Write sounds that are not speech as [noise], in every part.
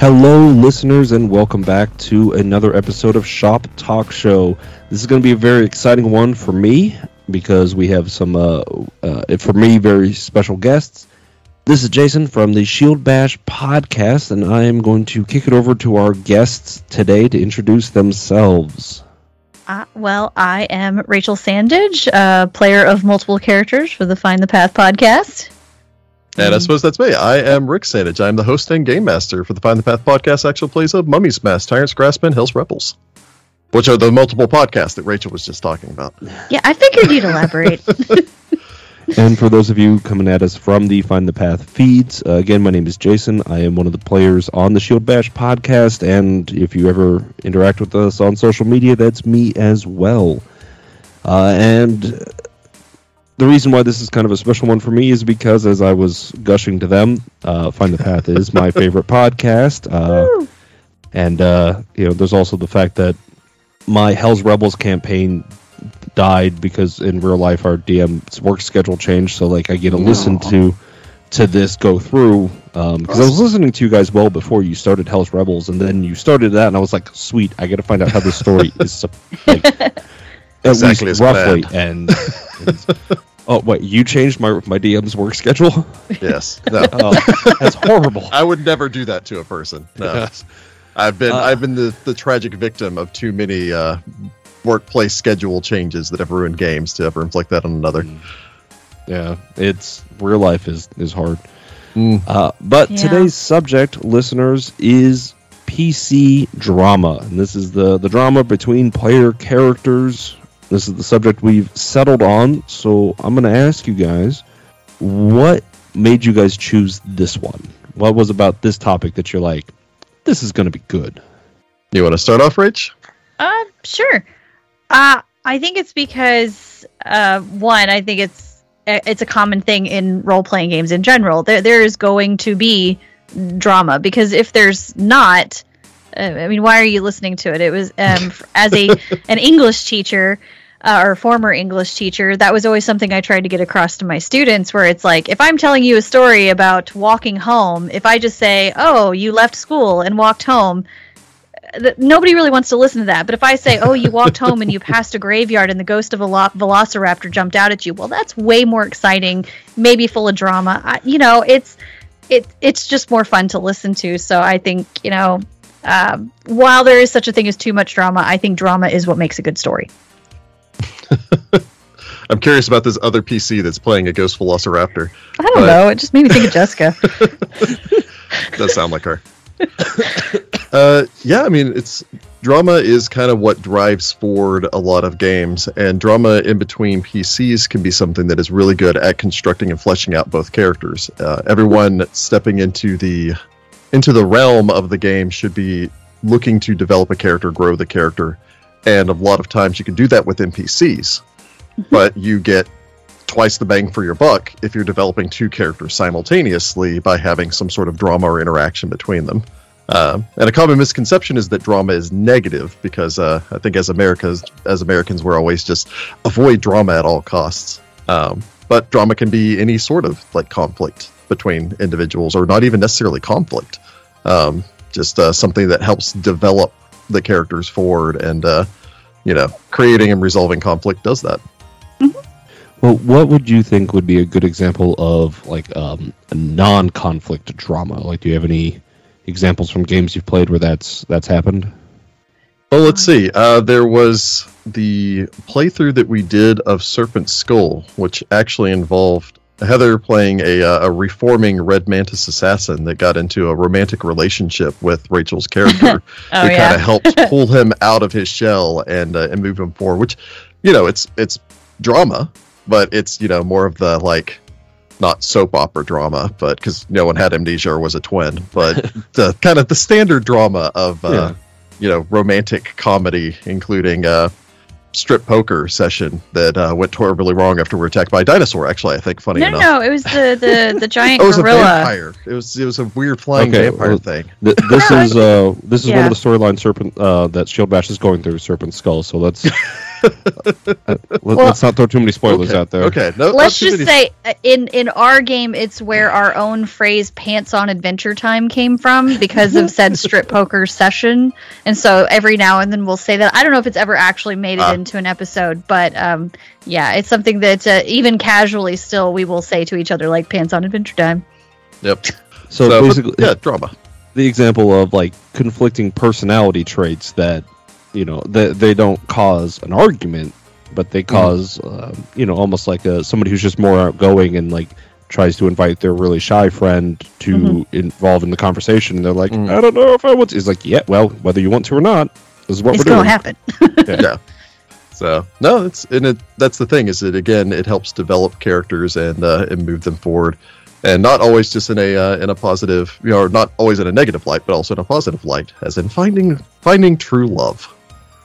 Hello, listeners, and welcome back to another episode of Shop Talk Show. This is going to be a very exciting one for me because we have some, uh, uh, for me, very special guests. This is Jason from the Shield Bash podcast, and I am going to kick it over to our guests today to introduce themselves. Uh, well, I am Rachel Sandage, uh, player of multiple characters for the Find the Path podcast. And I suppose that's me. I am Rick Sandage. I'm the host and game master for the Find the Path podcast, actual plays of Mummy's Mask, Tyrants, Grassmen, Hell's Rebels, which are the multiple podcasts that Rachel was just talking about. Yeah, I figured you'd elaborate. [laughs] And for those of you coming at us from the Find the Path feeds, uh, again, my name is Jason. I am one of the players on the Shield Bash podcast, and if you ever interact with us on social media, that's me as well. Uh, and the reason why this is kind of a special one for me is because, as I was gushing to them, uh, Find the Path is my [laughs] favorite podcast. Uh, and, uh, you know, there's also the fact that my Hell's Rebels campaign died because in real life our DM's work schedule changed, so like I get to listen to to this go through because I was listening to you guys well before you started Hell's Rebels, and then you started that, and I was like, sweet, I got to find out how the story is [laughs] like, at Exactly least roughly. planned. And it's- oh wait, you changed my my DM's work schedule? [laughs] Yes. No. [laughs] Oh, that's horrible. I would never do that to a person. No. Yes. I've been Uh, I've been the, the tragic victim of too many uh, workplace schedule changes that have ruined games to ever inflict that on another. Yeah, it's real life is is hard. Mm. Uh, but Yeah. today's subject, listeners, is PC drama, and this is the the drama between player characters. This is the subject we've settled on. So I'm going to ask you guys, what made you guys choose this one? What was about this topic that you're like, this is going to be good? You want to start off, Rich? uh, sure. Uh, I think it's because, uh, one, I think it's it's a common thing in role playing games in general. There, there is going to be drama because if there's not, uh, I mean, why are you listening to it? It was um, [laughs] as a an English teacher uh, or former English teacher, that was always something I tried to get across to my students. Where it's like, if I'm telling you a story about walking home, if I just say, "Oh, you left school and walked home," th- nobody really wants to listen to that. But if I say, "Oh, you walked [laughs] home and you passed a graveyard and the ghost of a lo- velociraptor jumped out at you," well, that's way more exciting, maybe full of drama. I, you know, it's it it's just more fun to listen to. So I think you know, um, while there is such a thing as too much drama, I think drama is what makes a good story. [laughs] I'm curious about this other PC that's playing a Ghost Velociraptor. I don't But- know. It just made me think of Jessica. [laughs] does sound like her. uh, yeah, I mean, it's drama is kind of what drives forward a lot of games, and drama in between PCs can be something that is really good at constructing and fleshing out both characters. Uh, everyone stepping into the into the realm of the game should be looking to develop a character, grow the character, and a lot of times you can do that with NPCs, but you get twice the bang for your buck if you're developing two characters simultaneously by having some sort of drama or interaction between them. Um, and a common misconception is that drama is negative because uh, I think as Americas, as Americans, we're always just avoid drama at all costs. Um, but drama can be any sort of like conflict between individuals, or not even necessarily conflict. Um, just uh, something that helps develop the characters forward, and uh, you know, creating and resolving conflict does that. Well, what would you think would be a good example of like um, a non-conflict drama? Like, do you have any examples from games you've played where that's that's happened? Well, let's see. Uh, there was the playthrough that we did of Serpent Skull, which actually involved Heather playing a, uh, a reforming Red Mantis assassin that got into a romantic relationship with Rachel's [laughs] character, Oh who kind of helped [laughs] pull him out of his shell and uh, and move him forward. Which, you know, it's it's drama, but it's you know more of the like not soap opera drama, but because no one had amnesia or was a twin, but [laughs] the kind of the standard drama of uh, Yeah. you know romantic comedy, including uh, strip poker session that uh, went horribly wrong after we were attacked by a dinosaur. Actually, I think funny No, enough. no, no, it was the the the [laughs] giant Oh, it was a gorilla. vampire. It was it was a weird flying Okay, vampire well, thing. Th- this [laughs] is uh, this is one of the storyline Serpent uh, that Shield Bash is going through Serpent Skull. So let's [laughs] [laughs] Let, us not throw too many spoilers okay. out there. Okay, no, Let's just many... say uh, in in our game, it's where our own phrase "pants on adventure time" came from because of said [laughs] strip poker session, and so every now and then we'll say that. I don't know if it's ever actually made it uh. into an episode, but um, yeah, it's something that uh, even casually still we will say to each other like "pants on adventure time." Yep. So, so basically, yeah, drama. The example of like conflicting personality traits that you know they, they don't cause an argument but they mm-hmm. cause mm. you know almost like a somebody who's just more outgoing and like tries to invite their really shy friend to mm-hmm. involve in the conversation and they're like mm. i don't know if i want to it's like yeah well whether you want to or not this is what it's we're doing happen [laughs] yeah. yeah. so no it's and it that's the thing is that again it helps develop characters and uh, and move them forward and not always just in a uh, in a positive you know not always in a negative light but also in a positive light as in finding finding true love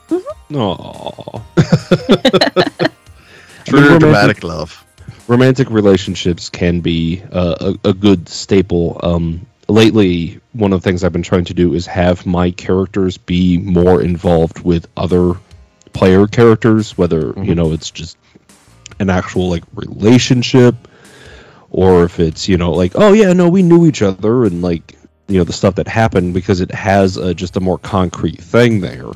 Aww. [laughs] True romantic, dramatic love. Romantic relationships can be uh, a, a, good staple. Um, lately, one of the things I've been trying to do is have my characters be more involved with other player characters, whether mm-hmm. you know it's just an actual like relationship, or if it's you know like oh yeah no we knew each other and like you know the stuff that happened because it has a, just a more concrete thing there.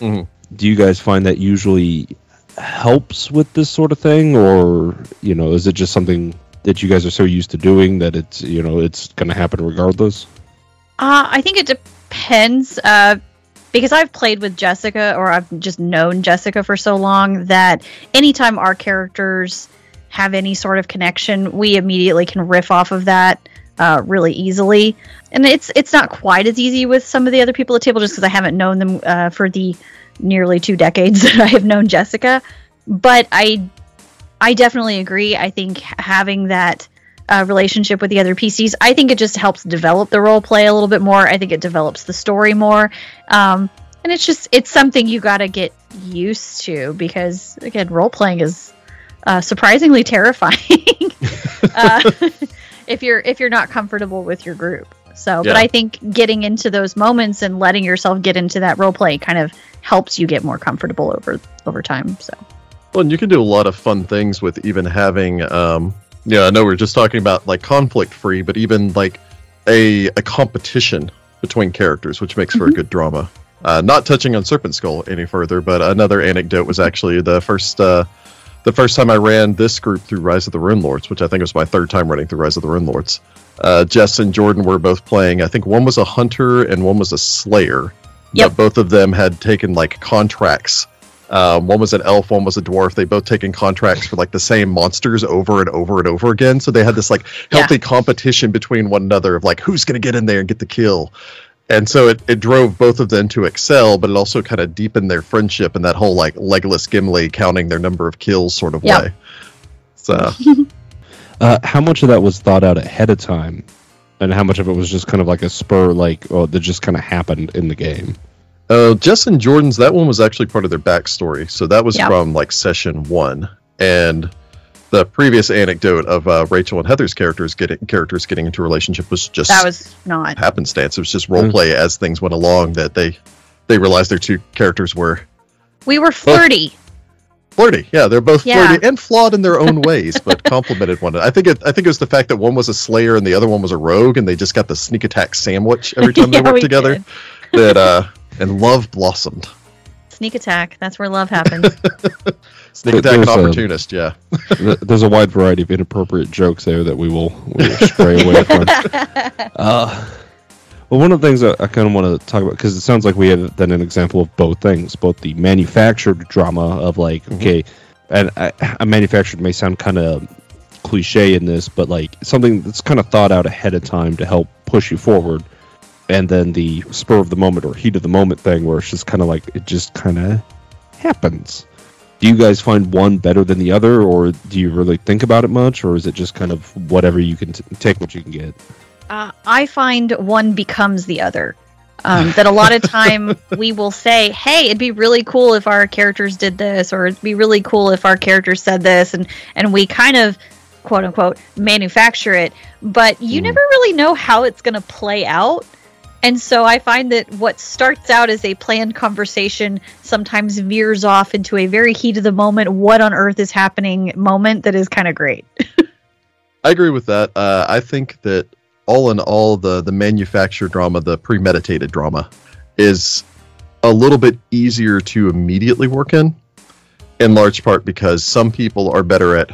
Mm-hmm do you guys find that usually helps with this sort of thing? Or you know is it just something that you guys are so used to doing that it's you know it's going to happen regardless? Uh, i think it depends uh, because i've played with jessica or i've just known jessica for so long that anytime our characters have any sort of connection we immediately can riff off of that uh, really easily. And it's it's not quite as easy with some of the other people at the table just because i haven't known them uh, for the nearly two decades [laughs] that I have known Jessica. But I, I definitely agree. I think having that uh, relationship with the other PCs, I think it just helps develop the role play a little bit more. I think it develops the story more. Um, and it's just it's something you got to get used to because again, role playing is uh, surprisingly [laughs] terrifying uh, [laughs] if you're if you're not comfortable with your group. So, yeah. but I think getting into those moments and letting yourself get into that role play kind of helps you get more comfortable over over time. So. Well, and you can do a lot of fun things with even having. Um, yeah, I know we're just talking about like conflict free, but even like a a competition between characters, which makes for mm-hmm. a good drama. Uh, not touching on Serpent Skull any further, but another anecdote was actually the first uh, the first time I ran this group through Rise of the Runelords, which I think was my third time running through Rise of the Runelords. Uh, Jess and Jordan were both playing. I think one was a hunter and one was a slayer. Yep. But both of them had taken like contracts. Um, one was an elf, one was a dwarf. They both taken contracts for like the same monsters over and over and over again. So they had this like healthy yeah. competition between one another of like who's going to get in there and get the kill. And so it, it drove both of them to excel, but it also kind of deepened their friendship in that whole like Legolas Gimli counting their number of kills sort of yep. way. So, [laughs] uh, how much of that was thought out ahead of time and how much of it was just kind of like a spur, like oh, that just kind of happened in the game. Uh, Jess and Jordan's that one was actually part of their backstory, so that was from like session one, and the previous anecdote of uh, Rachel and Heather's characters getting characters getting into a relationship was just that was not happenstance. It was just role play mm. as things went along that they they realized their two characters were we were flirty. Well, flirty. Yeah, they're both yeah. flirty and flawed in their own [laughs] ways, but complemented one. I think it. I think it was the fact that one was a slayer and the other one was a rogue, and they just got the sneak attack sandwich every time [laughs] yeah, they worked together. Did. [laughs] That uh, and love blossomed. Sneak attack. That's where love happens. Sneak attack and opportunist. A, yeah. there's a wide variety of inappropriate jokes there that we will, we will stray away from. Uh, well, one of the things I, I kind of want to talk about because it sounds like we had then an example of both things, both the manufactured drama of like, mm-hmm. okay, and I, I manufactured may sound kind of cliche in this, but like something that's kind of thought out ahead of time to help push you forward, and then the spur of the moment or heat of the moment thing where it's just kind of like it just kind of happens. Do you guys find one better than the other, or do you really think about it much, or is it just kind of whatever you can t- take what you can get? Uh, I find one becomes the other. Um, that a lot of time [laughs] we will say, "Hey, it'd be really cool if our characters did this," or "It'd be really cool if our characters said this," and and we kind of quote unquote manufacture it, but you mm. never really know how it's going to play out. And so I find that what starts out as a planned conversation sometimes veers off into a very heat of the moment, what on earth is happening moment that is kind of great. [laughs] I agree with that. Uh, I think that all in all, the the manufactured drama, the premeditated drama, is a little bit easier to immediately work in, in large part because some people are better at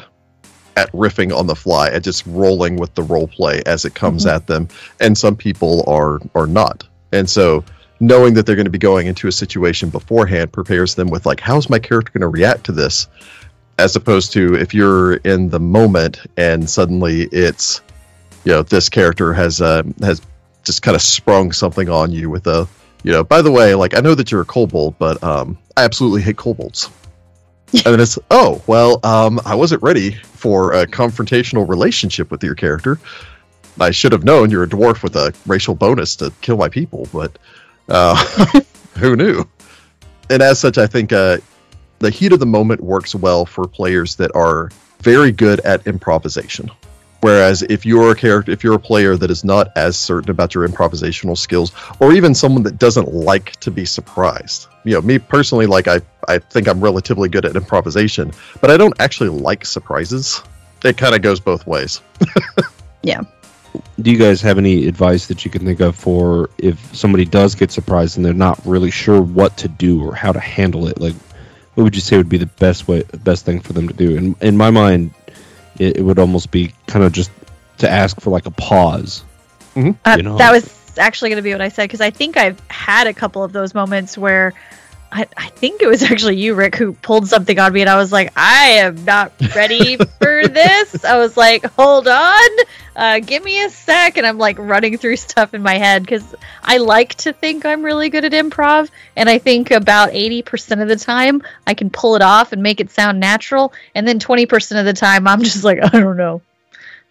at riffing on the fly, at just rolling with the role play as it comes Mhm. at them, and some people are are not. And so knowing that they're going to be going into a situation beforehand prepares them with like how's my character going to react to this as opposed to if you're in the moment and suddenly it's you know this character has uh, has just kind of sprung something on you with a you know by the way like i know that you're a kobold but um i absolutely hate kobolds. [laughs] And then it's oh well um i wasn't ready for a confrontational relationship with your character. I should have known you're a dwarf with a racial bonus to kill my people but uh [laughs] who knew? And as such i think uh the heat of the moment works well for players that are very good at improvisation. Whereas if you're a character, if you're a player that is not as certain about your improvisational skills, or even someone that doesn't like to be surprised, you know, me personally, like I, I think I'm relatively good at improvisation, but I don't actually like surprises. It kind of goes both ways. [laughs] Yeah. Do you guys have any advice that you can think of for if somebody does get surprised and they're not really sure what to do or how to handle it? Like, what would you say would be the best way, best thing for them to do? And in my mind, it, it would almost be kind of just to ask for like a pause. Uh, You know. That was actually going to be what I said because I think I've had a couple of those moments where I, I think it was actually you, Rick, who pulled something on me, and I was like, I am not ready for [laughs] this. I was like, hold on, uh, give me a sec, and I'm like running through stuff in my head because I like to think I'm really good at improv, and I think about 80% of the time I can pull it off and make it sound natural, and then 20% of the time I'm just like, [laughs] I don't know.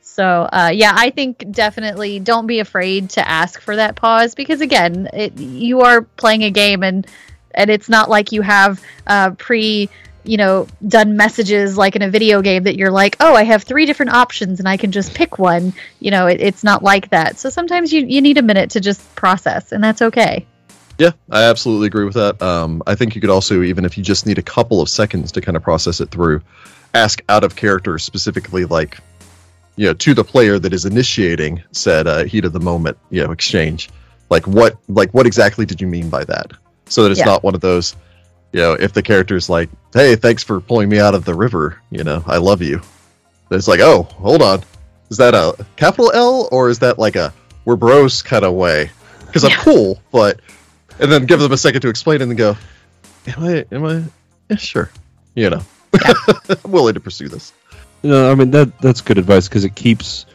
So uh, yeah, I think definitely don't be afraid to ask for that pause because again, it, you are playing a game and and it's not like you have uh, pre you know done messages like in a video game that you're like oh i have three different options and i can just pick one you know it, it's not like that so sometimes you, you need a minute to just process and that's okay Yeah, I absolutely agree with that. Um, I think you could also, even if you just need a couple of seconds to kind of process it through, ask out of character specifically, like, you know, to the player that is initiating said uh, heat of the moment, you know, exchange. Like, what, like, what exactly did you mean by that? So that it's Yeah. not one of those, you know, if the character's like, "Hey, thanks for pulling me out of the river," you know, I love you. It's like, oh, hold on, is that a capital L or is that like a we're bros kind of way? Because I'm Yeah. cool, but and then give them a second to explain and then go, am I, am I, yeah, sure, you know, [laughs] I'm willing to pursue this. You know, I mean that that's good advice because it keeps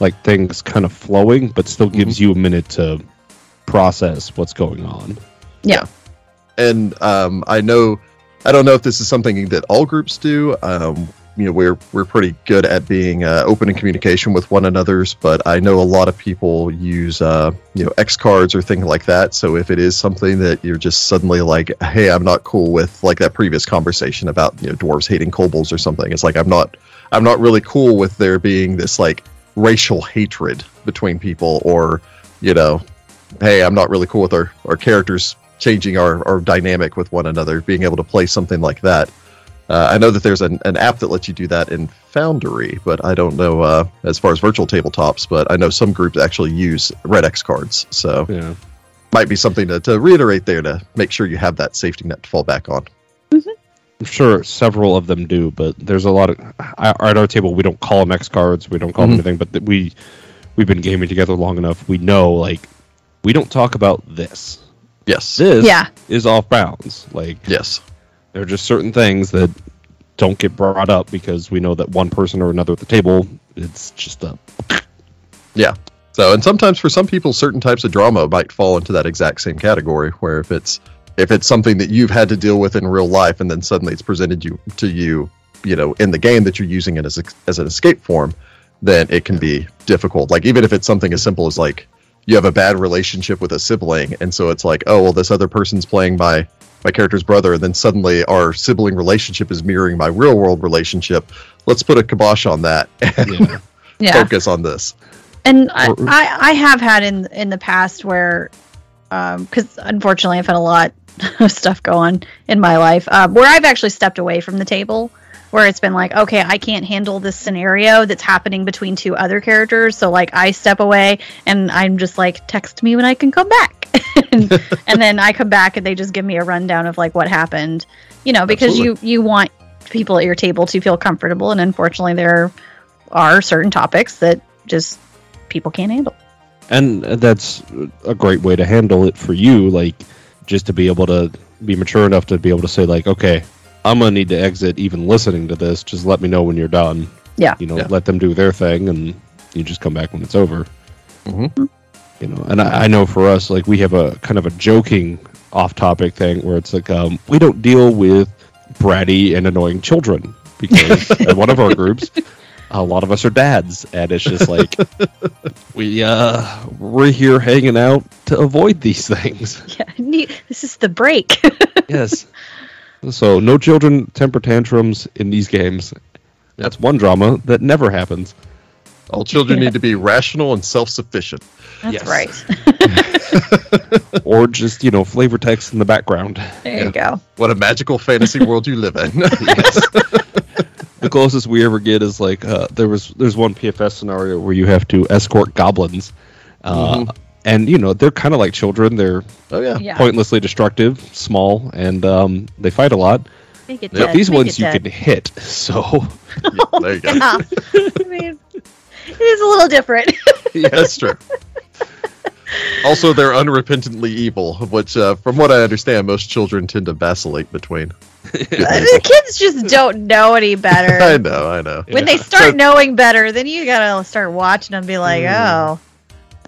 like things kind of flowing, but still gives mm-hmm. you a minute to process what's going on. And um, I know, I don't know if this is something that all groups do. Um, you know, we're we're pretty good at being uh, open in communication with one another's, but I know a lot of people use uh, you know X cards or things like that. So if it is something that you're just suddenly like, hey, I'm not cool with, like that previous conversation about you know dwarves hating kobolds or something. It's like I'm not I'm not really cool with there being this like racial hatred between people, or you know, hey, I'm not really cool with our our characters changing our, our dynamic with one another, being able to play something like that. Uh, I know that there's an, an app that lets you do that in Foundry, but I don't know uh, as far as virtual tabletops. But I know some groups actually use Red X cards, so Yeah. might be something to, to reiterate there to make sure you have that safety net to fall back on. I'm sure several of them do, but there's a lot of at our table we don't call them X cards, we don't call Mhm. them anything, but th- we we've been gaming together long enough. We know like we don't talk about this. Yes, This Yeah. is off bounds. Like yes, there are just certain things that don't get brought up because we know that one person or another at the table it's just a yeah. So, and sometimes for some people, certain types of drama might fall into that exact same category. Where if it's if it's something that you've had to deal with in real life, and then suddenly it's presented you to you, you know, in the game that you're using it as a, as an escape form, then it can be difficult. Like even if it's something as simple as like you have a bad relationship with a sibling, and so it's like, oh well, this other person's playing my my character's brother, and then suddenly our sibling relationship is mirroring my real world relationship. Let's put a kibosh on that [laughs] and yeah. Yeah. focus on this. And I, I, I have had in in the past where, because unfortunately I've had a lot [laughs] of stuff go on in my life uh, where I've actually stepped away from the table, where it's been like, okay, I can't handle this scenario that's happening between two other characters, so like I step away and I'm just like, text me when I can come back, [laughs] and, [laughs] and then I come back and they just give me a rundown of like what happened, you know, because you you want people at your table to feel comfortable, and unfortunately there are certain topics that just people can't handle. and that's a great way to handle it for you like just to be able to be mature enough to be able to say like okay i'm gonna need to exit even listening to this just let me know when you're done Yeah. you know Yeah. let them do their thing and you just come back when it's over Mhm. you know and I, I know for us like we have a kind of a joking off topic thing where it's like um, we don't deal with bratty and annoying children because [laughs] at one of our groups a lot of us are dads and it's just like [laughs] we uh we're here hanging out to avoid these things Yeah, this is the break. yes [laughs] so no children temper tantrums in these games that's one drama that never happens All children need to be [laughs] rational and self-sufficient. That's Yes. right. [laughs] or just you know flavor text in the background There Yeah. you go. What a magical fantasy world you live in. [laughs] the closest we ever get is like uh, there was there's one PFS scenario where you have to escort goblins, uh, Mhm. And you know they're kind of like children. They're oh yeah. Yeah. pointlessly destructive, small, and um, they fight a lot. Make it Yeah, dead. These Make ones it you dead. can hit, so Yeah, there you go. [laughs] Yeah. I mean, it is a little different. [laughs] That's true. Also, they're unrepentantly evil, which, uh, from what I understand, most children tend to vacillate between. [laughs] the kids just don't know any better. I know, I know. When they Yeah. start knowing better, then you gotta start watching them. Be like, oh.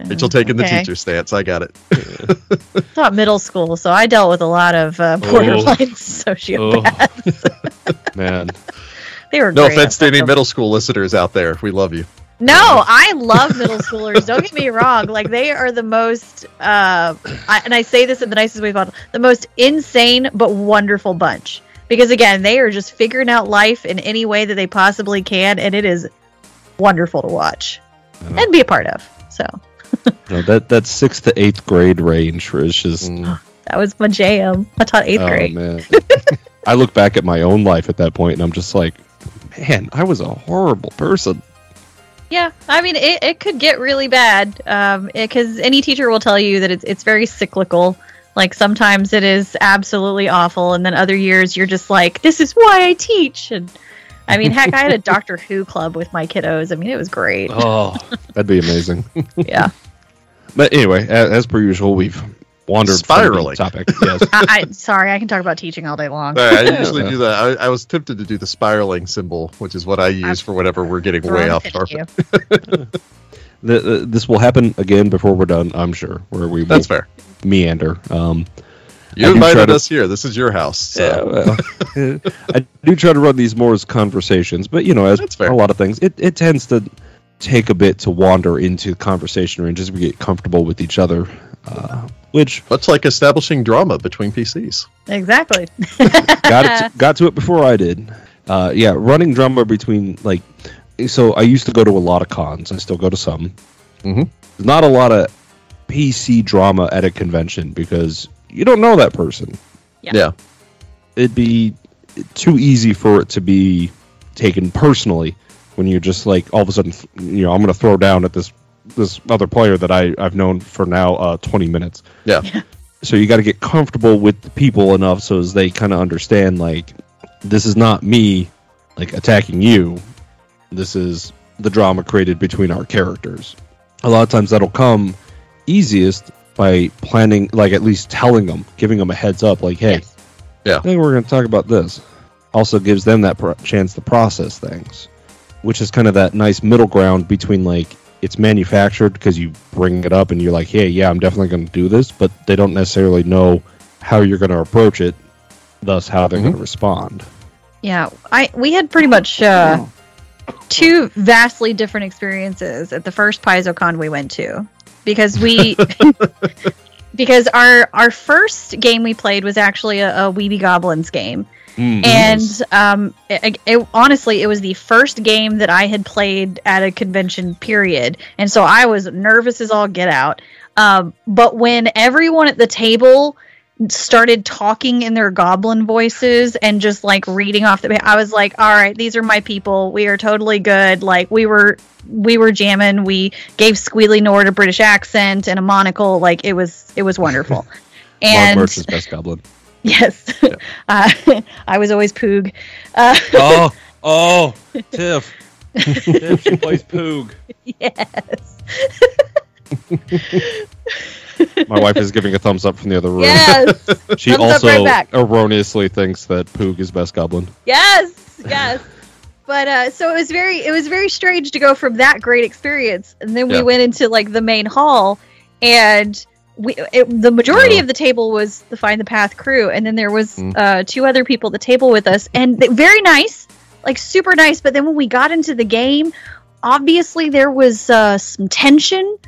Rachel taking the teacher stance. I got it. I taught middle school, so I dealt with a lot of uh, borderline [laughs] sociopaths. [laughs] man, They were No offense to any middle school listeners out there. We love you. No, I love middle schoolers. Don't get me wrong. Like they are the most, uh, I, and I say this in the nicest way possible, the most insane but wonderful bunch. Because again, they are just figuring out life in any way that they possibly can, and it is wonderful to watch and be a part of. So you know, that that sixth to eighth grade range where it's just Mm. that was my jam. I taught eighth oh grade. man. [laughs] I look back at my own life at that point, and I'm just like, man, I was a horrible person. Yeah, I mean, it, it could get really bad because any teacher will tell you that it's it's very cyclical. Like sometimes it is absolutely awful, and then other years you're just like, "This is why I teach." And I mean, heck, I had a [laughs] Doctor Who club with my kiddos. I mean, it was great. Oh, that'd be amazing. [laughs] Yeah, But anyway, as, as per usual, we've wandered Spiraling. from the topic. [laughs] Yes. I, I sorry, I can talk about teaching all day long. All right, I usually do that. I, I was tempted to do the spiraling symbol, which is what I use for whenever we're getting way off it topic. [laughs] the, the, this will happen again before we're done, I'm sure, where we That's fair. meander. Um, You invited to- us here. This is your house. So. yeah, well, [laughs] I do try to run these more as conversations, but you know, as a lot of things, it, it tends to take a bit to wander into conversation range as we get comfortable with each other. Uh, which Much like establishing drama between PCs. Exactly. [laughs] got it [laughs] got to it before I did. Uh, yeah, running drama between like so I used to go to a lot of cons. I still go to some. Mhm. Not a lot of PC drama at a convention because you don't know that person. Yeah. Yeah. It'd be too easy for it to be taken personally when you're just like all of a sudden you know I'm going to throw down at this this other player that I I've known for now uh, 20 minutes Yeah. so you got to get comfortable with the people enough so as they kind of understand like this is not me like attacking you this is the drama created between our characters a lot of times that'll come easiest by planning like at least telling them giving them a heads up like hey Yes. Yeah. I think we're going to talk about this also gives them that pro- chance to process things which is kind of that nice middle ground between like it's manufactured because you bring it up and you're like, hey, yeah, I'm definitely going to do this, but they don't necessarily know how you're going to approach it, thus how they're going to respond. Yeah, I we had pretty much uh, two vastly different experiences at the first PaizoCon we went to because we [laughs] because our our first game we played was actually a, a We Be Goblins game, Mm, and um, it, it- honestly, it was the first game that I had played at a convention. Period, and so I was nervous as all get out. Um, but when everyone at the table started talking in their goblin voices and just like reading off the I was like, all right, these are my people. We are totally good. Like we were we were jamming. We gave Squealy Nord a British accent and a monocle. Like it was it was wonderful. [laughs] Mark and Murch's best goblin. Yes, [laughs] uh, [laughs] I was always Poog. Uh, Oh, [laughs] oh, Tiff. Tiff, she plays Poog. yes. My wife is giving a thumbs up from the other room. Yes. She Thumbs also right erroneously thinks that Poog is best goblin. yes. Yes. But uh, so it was very it was very strange to go from that great experience, and then we Yeah. went into like the main hall, and we it, the majority Oh. of the table was the Find the Path crew, and then there was Mm. uh, two other people at the table with us, and they, very nice, like super nice. But then when we got into the game, obviously there was uh, some tension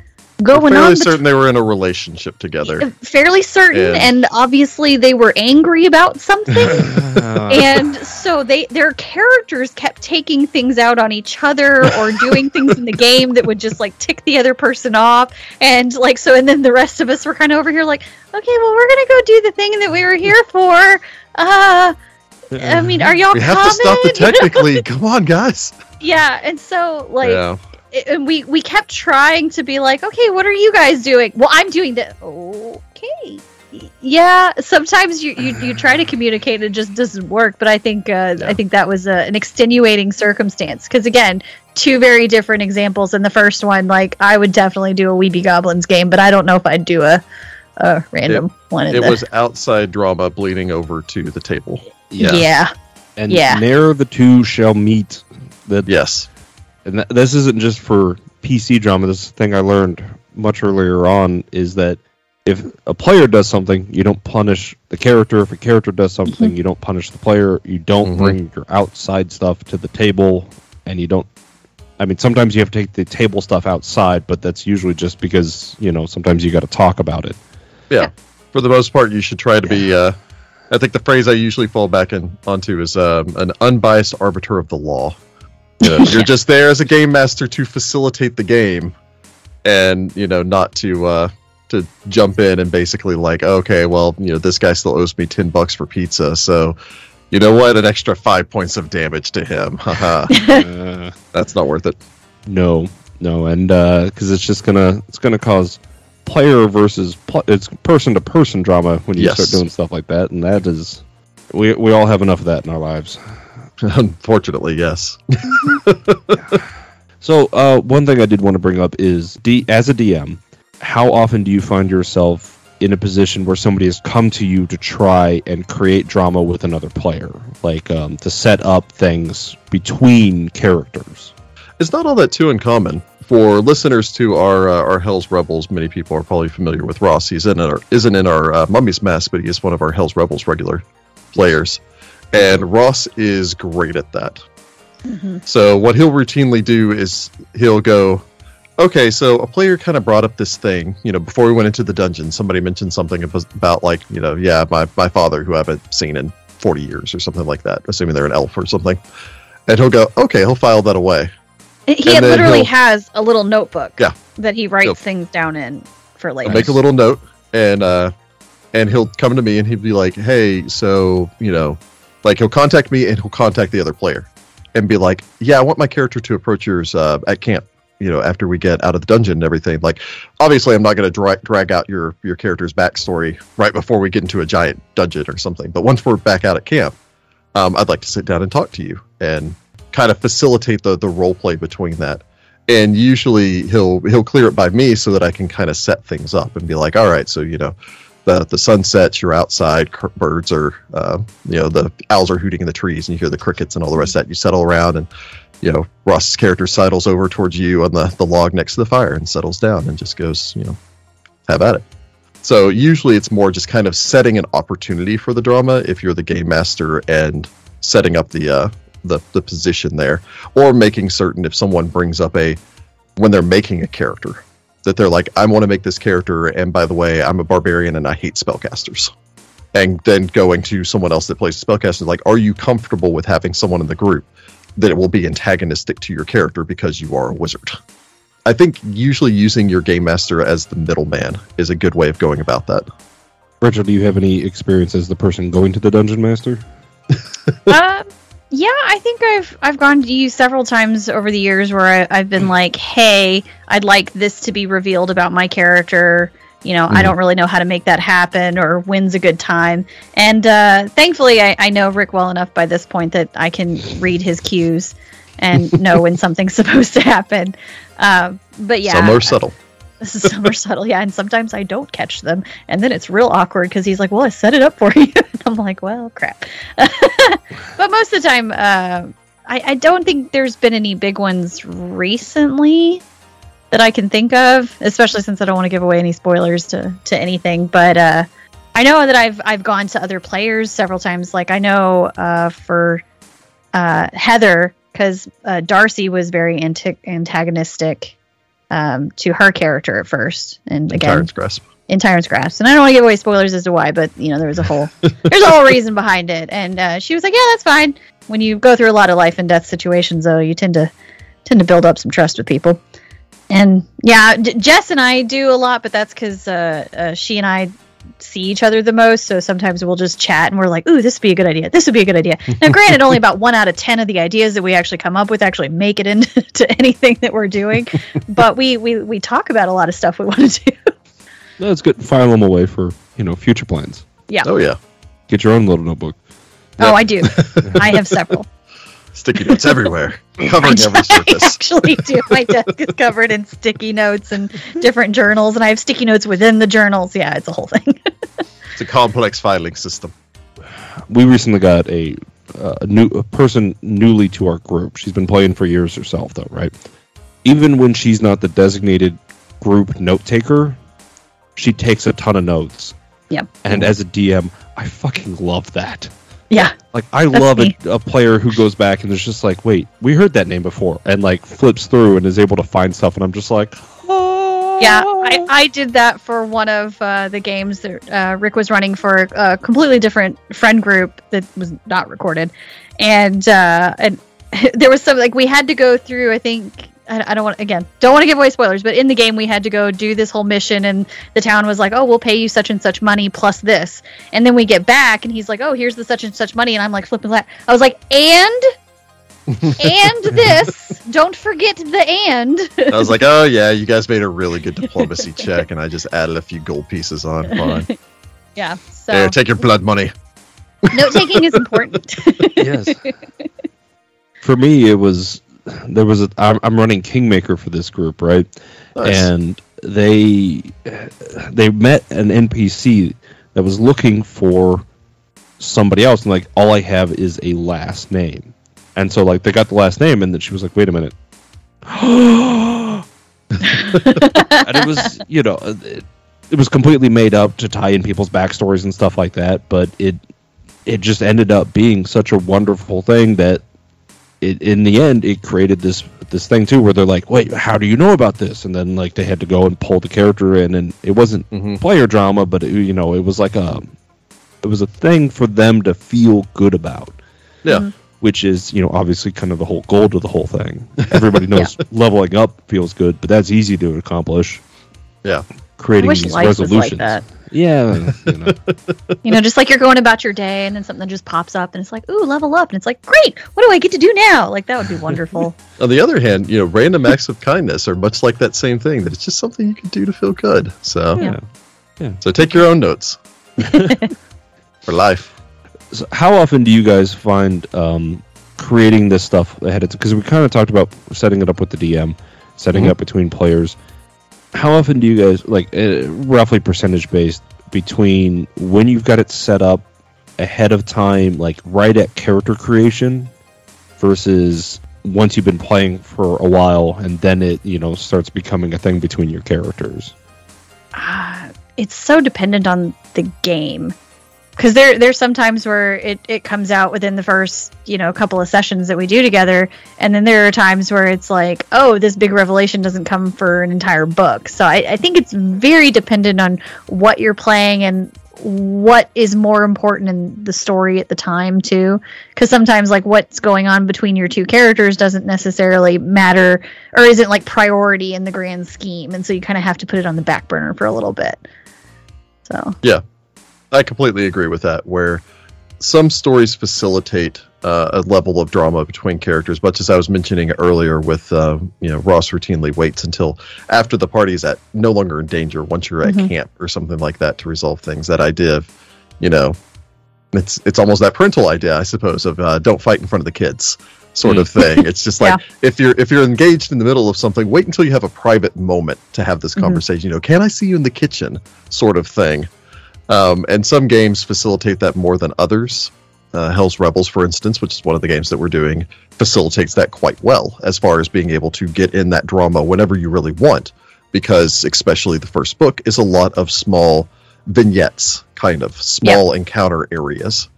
going fairly on. bet- certain they were in a relationship together. fairly certain, And- and obviously they were angry about something. [laughs] and so they their characters kept taking things out on each other or doing things in the game that would just like tick the other person off and like so and then the rest of us were kind of over here like okay well we're gonna go do the thing that we were here for uh i mean are y'all we have coming to stop the technically. [laughs] Come on, guys. yeah and so like yeah. It- and we we kept trying to be like okay what are you guys doing well i'm doing the okay yeah sometimes you, you you try to communicate and it just doesn't work but i think uh, Yeah. i think that was a, an extenuating circumstance because again two very different examples in the first one like i would definitely do a we be goblins game but i don't know if i'd do a, a random one in It the, was outside drama bleeding over to the table. yeah And Yeah. ne'er the two shall meet. That Yes. And th- this isn't just for PC drama. This thing I learned much earlier on is that if a player does something, you don't punish the character. If a character does something, you don't punish the player. You don't Mhm. bring your outside stuff to the table, and you don't. I mean, sometimes you have to take the table stuff outside, but that's usually just because you know sometimes you got to talk about it. Yeah. For the most part, you should try to be. Uh, I think the phrase I usually fall back in onto is um, an unbiased arbiter of the law. You [laughs] know, you're just there as a game master to facilitate the game, and you know not to uh, to jump in and basically like, okay, well, you know, this guy still owes me ten bucks for pizza, so you know what, an extra five points of damage to him. [laughs] Haha, uh, That's not worth it. No, no, and because it's just gonna it's gonna cause player versus pl- it's person to person drama when you Yes. start doing stuff like that, and that is we we all have enough of that in our lives. [laughs] Unfortunately, yes. [laughs] So uh, one thing I did want to bring up is D- as a DM, how often do you find yourself in a position where somebody has come to you to try and create drama with another player, like um, to set up things between characters? It's not all that too uncommon for listeners to our uh, our Hell's Rebels. Many people are probably familiar with Ross. He's in our isn't in our uh, Mummy's Mask, but he is one of our Hell's Rebels regular players, and Ross is great at that. Mhm. So what he'll routinely do is he'll go, okay, so a player kind of brought up this thing, you know, before we went into the dungeon. Somebody mentioned something about like, you know, yeah, my my father who I haven't seen in forty years or something like that, assuming they're an elf or something. And he'll go, okay, he'll file that away. he literally has a little notebook Yeah. that he writes things down in for later I'll make a little note and uh and he'll come to me and he'll be like hey so you know like he'll contact me and he'll contact the other player and be like yeah i want my character to approach yours uh, at camp you know after we get out of the dungeon and everything. Like obviously i'm not going to dra- drag out your your character's backstory right before we get into a giant dungeon or something. But once we're back out at camp um, i'd like to sit down and talk to you and kind of facilitate the the role play between that. And usually he'll he'll clear it by me so that I can kind of set things up and be like, all right, so you know, the the sun sets, you're outside, cr- birds are, uh, you know, the owls are hooting in the trees, and you hear the crickets and all the rest of that. You settle around, and you know, Ross's character sidles over towards you on the the log next to the fire and settles down and just goes, you know, have at it. So usually it's more just kind of setting an opportunity for the drama if you're the game master and setting up the uh, the the position there, or making certain if someone brings up a when they're making a character that they're like, I want to make this character, and by the way, I'm a barbarian and I hate spellcasters. and then going to someone else that plays spellcaster like are you comfortable with having someone in the group that it will be antagonistic to your character because you are a wizard i think usually using your game master as the middleman is a good way of going about that Rachel, do you have any experience as the person going to the dungeon master? [laughs] um, yeah, I think I've I've gone to you several times over the years where I, have been like, "Hey, I'd like this to be revealed about my character." You know, mm-hmm. I don't really know how to make that happen, or when's a good time. And uh, thankfully, I, I know Rick well enough by this point that I can read his cues and know when [laughs] something's supposed to happen. Um, but yeah, some are subtle. Some are subtle, yeah, and sometimes I don't catch them, and then it's real awkward because he's like, "Well, I set it up for [laughs] you," and I'm like, "Well, crap." [laughs] but most of the time, uh, I, I don't think there's been any big ones recently that I can think of, especially since I don't want to give away any spoilers to to anything. But uh, I know that I've I've gone to other players several times. Like I know uh, for uh, Heather, because uh, Darcy was very anti- antagonistic um, to her character at first, and in again, Tyrant's Grasp. In Tyrant's Grasp, and I don't want to give away spoilers as to why, but you know there was a whole [laughs] there's a whole reason behind it, and uh, she was like, "Yeah, that's fine." When you go through a lot of life and death situations, though, you tend to tend to build up some trust with people. And yeah, D- Jess and I do a lot, but that's because uh, uh, she and I see each other the most. So sometimes we'll just chat and we're like, ooh, this would be a good idea. This would be a good idea. Now, granted, only about one out of 10 of the ideas that we actually come up with actually make it into [laughs] anything that we're doing. but we, we, we talk about a lot of stuff we want to do. That's good. File them away for, you know, future plans. Yeah. Oh, yeah. Get your own little notebook. Oh, I do. I have several. Sticky notes everywhere, [laughs] covering every surface. I actually do. My desk is covered in sticky notes and different journals, and I have sticky notes within the journals. Yeah, it's a whole thing. [laughs] it's a complex filing system. We recently got a, uh, a new a person newly to our group. She's been playing for years herself, though, right? Even when she's not the designated group note taker, she takes a ton of notes. Yep. And as a DM, I fucking love that. Yeah. Like I love a, a, player who goes back and there's just like, wait, we heard that name before, and like flips through and is able to find stuff, and I'm just like, oh. yeah, I, I did that for one of uh, the games that uh, Rick was running for a completely different friend group that was not recorded, and uh, and [laughs] there was some like we had to go through I think I, I don't want again don't want to give away spoilers but in the game we had to go do this whole mission and the town was like oh we'll pay you such and such money plus this. And then we get back and he's like oh here's the such and such money. And i'm like flipping that i was like and? And this? [laughs] Don't forget the and. I was like oh yeah you guys made a really good [laughs] diplomacy check and i just added a few gold pieces on fine. [laughs] Yeah so There, take your blood money. Note taking is important. Yes. For me it was there was a I'm, I'm running Kingmaker for this group, right? Nice. And they they met an NPC that was looking for somebody else, and like all I have is a last name, and so like they got the last name, and then she was like, "Wait a minute." [gasps] and it was, you know, it, it was completely made up to tie in people's backstories and stuff like that, but it it just ended up being such a wonderful thing that it, in the end, it created this this thing too, where they're like, "Wait, how do you know about this?" And then like they had to go and pull the character in, and it wasn't mm-hmm. player drama, but it, you know, it was like a it was a thing for them to feel good about. Yeah. Mm-hmm. Which is, you know, obviously kind of the whole goal to the whole thing. Everybody [laughs] knows yeah. leveling up feels good, but that's easy to accomplish. Yeah. Creating these resolutions. Like yeah, you know. you know, just like you're going about your day, and then something just pops up, and it's like, "Ooh, level up!" And it's like, "Great! What do I get to do now?" Like that would be wonderful. [laughs] On the other hand, you know, random acts of kindness are much like that same thing. That it's just something you can do to feel good. So, yeah. yeah. So take your own notes [laughs] for life. So how often do you guys find um, creating this stuff ahead of time? Because we kind of talked about setting it up with the DM, setting mm-hmm. up between players how often do you guys like uh, roughly percentage based between when you've got it set up ahead of time like right at character creation versus once you've been playing for a while and then it you know starts becoming a thing between your characters? Uh, it's so dependent on the game because there there's sometimes where it, it comes out within the first you know couple of sessions that we do together. And then there are times where it's like oh this big revelation doesn't come for an entire book. So I, I think it's very dependent on what you're playing and what is more important in the story at the time too. Because sometimes like what's going on between your two characters doesn't necessarily matter or isn't like priority in the grand scheme. And so you kind of have to put it on the back burner for a little bit. So I completely agree with that. Where some stories facilitate uh, a level of drama between characters, much as I was mentioning earlier with uh, you know Ross routinely waits until after the party is at no longer in danger once you're at Mhm. camp or something like that to resolve things. That idea of you know it's it's almost that parental idea, I suppose, of uh, don't fight in front of the kids sort of thing. It's just like [laughs] if you're if you're engaged in the middle of something, wait until you have a private moment to have this Mhm. conversation. You know, can I see you in the kitchen, sort of thing. Um, and some games facilitate that more than others. Uh, Hell's Rebels, for instance, which is one of the games that we're doing, facilitates that quite well as far as being able to get in that drama whenever you really want. Because, especially the first book, is a lot of small vignettes, kind of small encounter areas.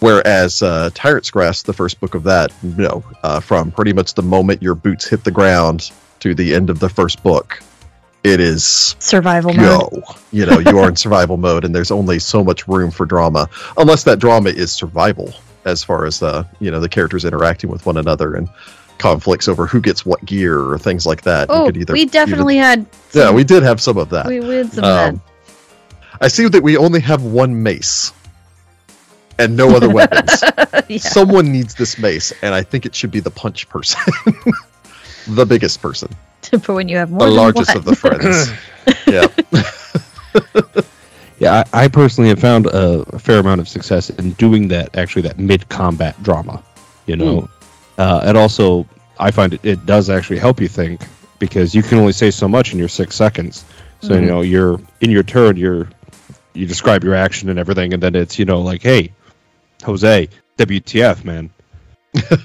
Whereas uh, Tyrant's Grasp, the first book of that, you know, uh, from pretty much the moment your boots hit the ground to the end of the first book, it is survival mode go. You know, you are in [laughs] survival mode, and there's only so much room for drama, unless that drama is survival, as far as uh, you know, the characters interacting with one another and conflicts over who gets what gear or things like that. Oh could either- we definitely had either- yeah, we did have some of that. we, had some Um, I see that we only have one mace and no other [laughs] weapons. yeah. Someone needs this mace, and I think it should be the punch person, [laughs] the biggest person, [laughs] but when you have more the than largest one. of the friends. [laughs] yeah. [laughs] Yeah, I, I personally have found a, a fair amount of success in doing that. Actually, that mid-combat drama, you know, uh, and also I find it, it does actually help you think because you can only say so much in your six seconds. So Mhm. you know, you're in your turn, you're you describe your action and everything, and then it's you know like, hey, Jose, WTF, man,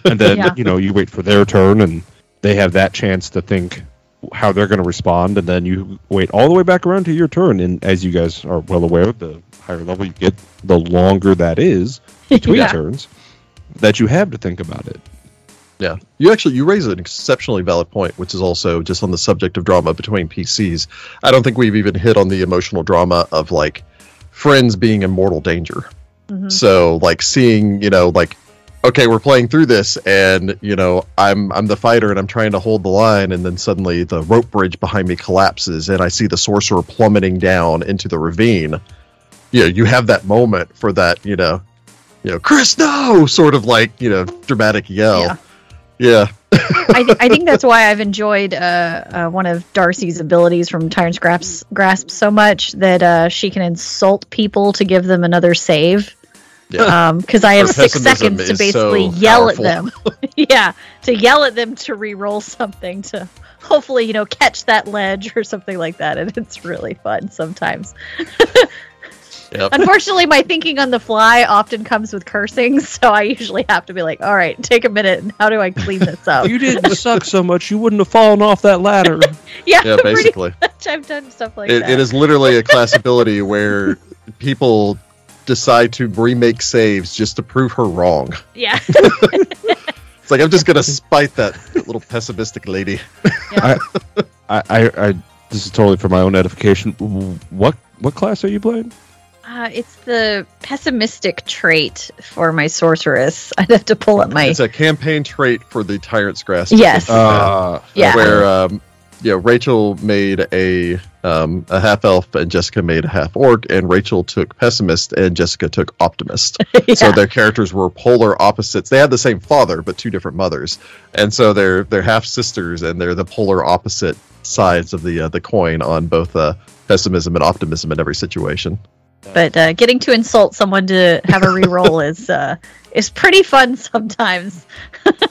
and then Yeah. you know you wait for their turn and they have that chance to think how they're going to respond, and then you wait all the way back around to your turn. And as you guys are well aware, the higher level you get, the longer that is [laughs] between Yeah. turns that you have to think about it. Yeah, you actually you raise an exceptionally valid point, which is also just on the subject of drama between PCs. I don't think we've even hit on the emotional drama of like friends being in mortal danger. Mhm. So like seeing, you know, like okay, we're playing through this and, you know, I'm I'm the fighter and I'm trying to hold the line and then suddenly the rope bridge behind me collapses and I see the sorcerer plummeting down into the ravine. You know, you have that moment for that, you know, you know, Chris, no, sort of like, you know, dramatic yell. Yeah. Yeah. [laughs] I, th- I think that's [laughs] why I've enjoyed uh, uh, one of Darcy's abilities from Tyrant's Grasp, Grasp so much that uh, she can insult people to give them another save. Yeah. Um, because I have Her six seconds to basically so yell powerful. at them. [laughs] [laughs] yeah, to yell at them to re-roll something to hopefully you know catch that ledge or something like that, and it's really fun sometimes. [laughs] Yep. Unfortunately, my thinking on the fly often comes with cursing, so I usually have to be like, "All right, take a minute. and How do I clean this up?" you didn't suck so much, you wouldn't have fallen off that ladder. yeah, Yeah, basically. much. I've done stuff like It, that. it is literally a class ability where people decide to remake saves just to prove her wrong. Yeah. [laughs] It's like I'm just gonna spite that little pessimistic lady. yeah. I, I, I, this is totally for my own edification. What, what class are you playing? Uh, it's the pessimistic trait for my sorceress. [laughs] I'd have to pull up my. It's a campaign trait for the Tyrant's Grasp. Yes. Uh, Yeah. Where um, yeah, Rachel made a um, a half elf and Jessica made a half orc, and Rachel took pessimist and Jessica took optimist. [laughs] yeah. So their characters were polar opposites. They had the same father, but two different mothers, and so they're they're half sisters, and they're the polar opposite sides of the uh, the coin on both uh, pessimism and optimism in every situation. but uh, getting to insult someone to have a reroll [laughs] is uh, is pretty fun sometimes. [laughs]